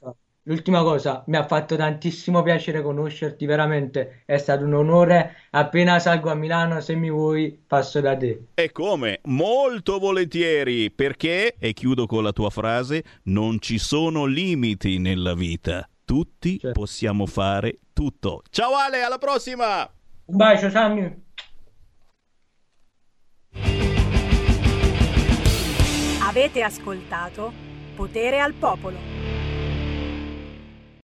L'ultima cosa, mi ha fatto tantissimo piacere conoscerti, veramente è stato un onore. Appena salgo a Milano, se mi vuoi, passo da te. E come? Molto volentieri, perché, e chiudo con la tua frase, non ci sono limiti nella vita. Tutti possiamo fare tutto. Ciao Ale, alla prossima! Un bacio, Sammy. Avete ascoltato Potere al Popolo.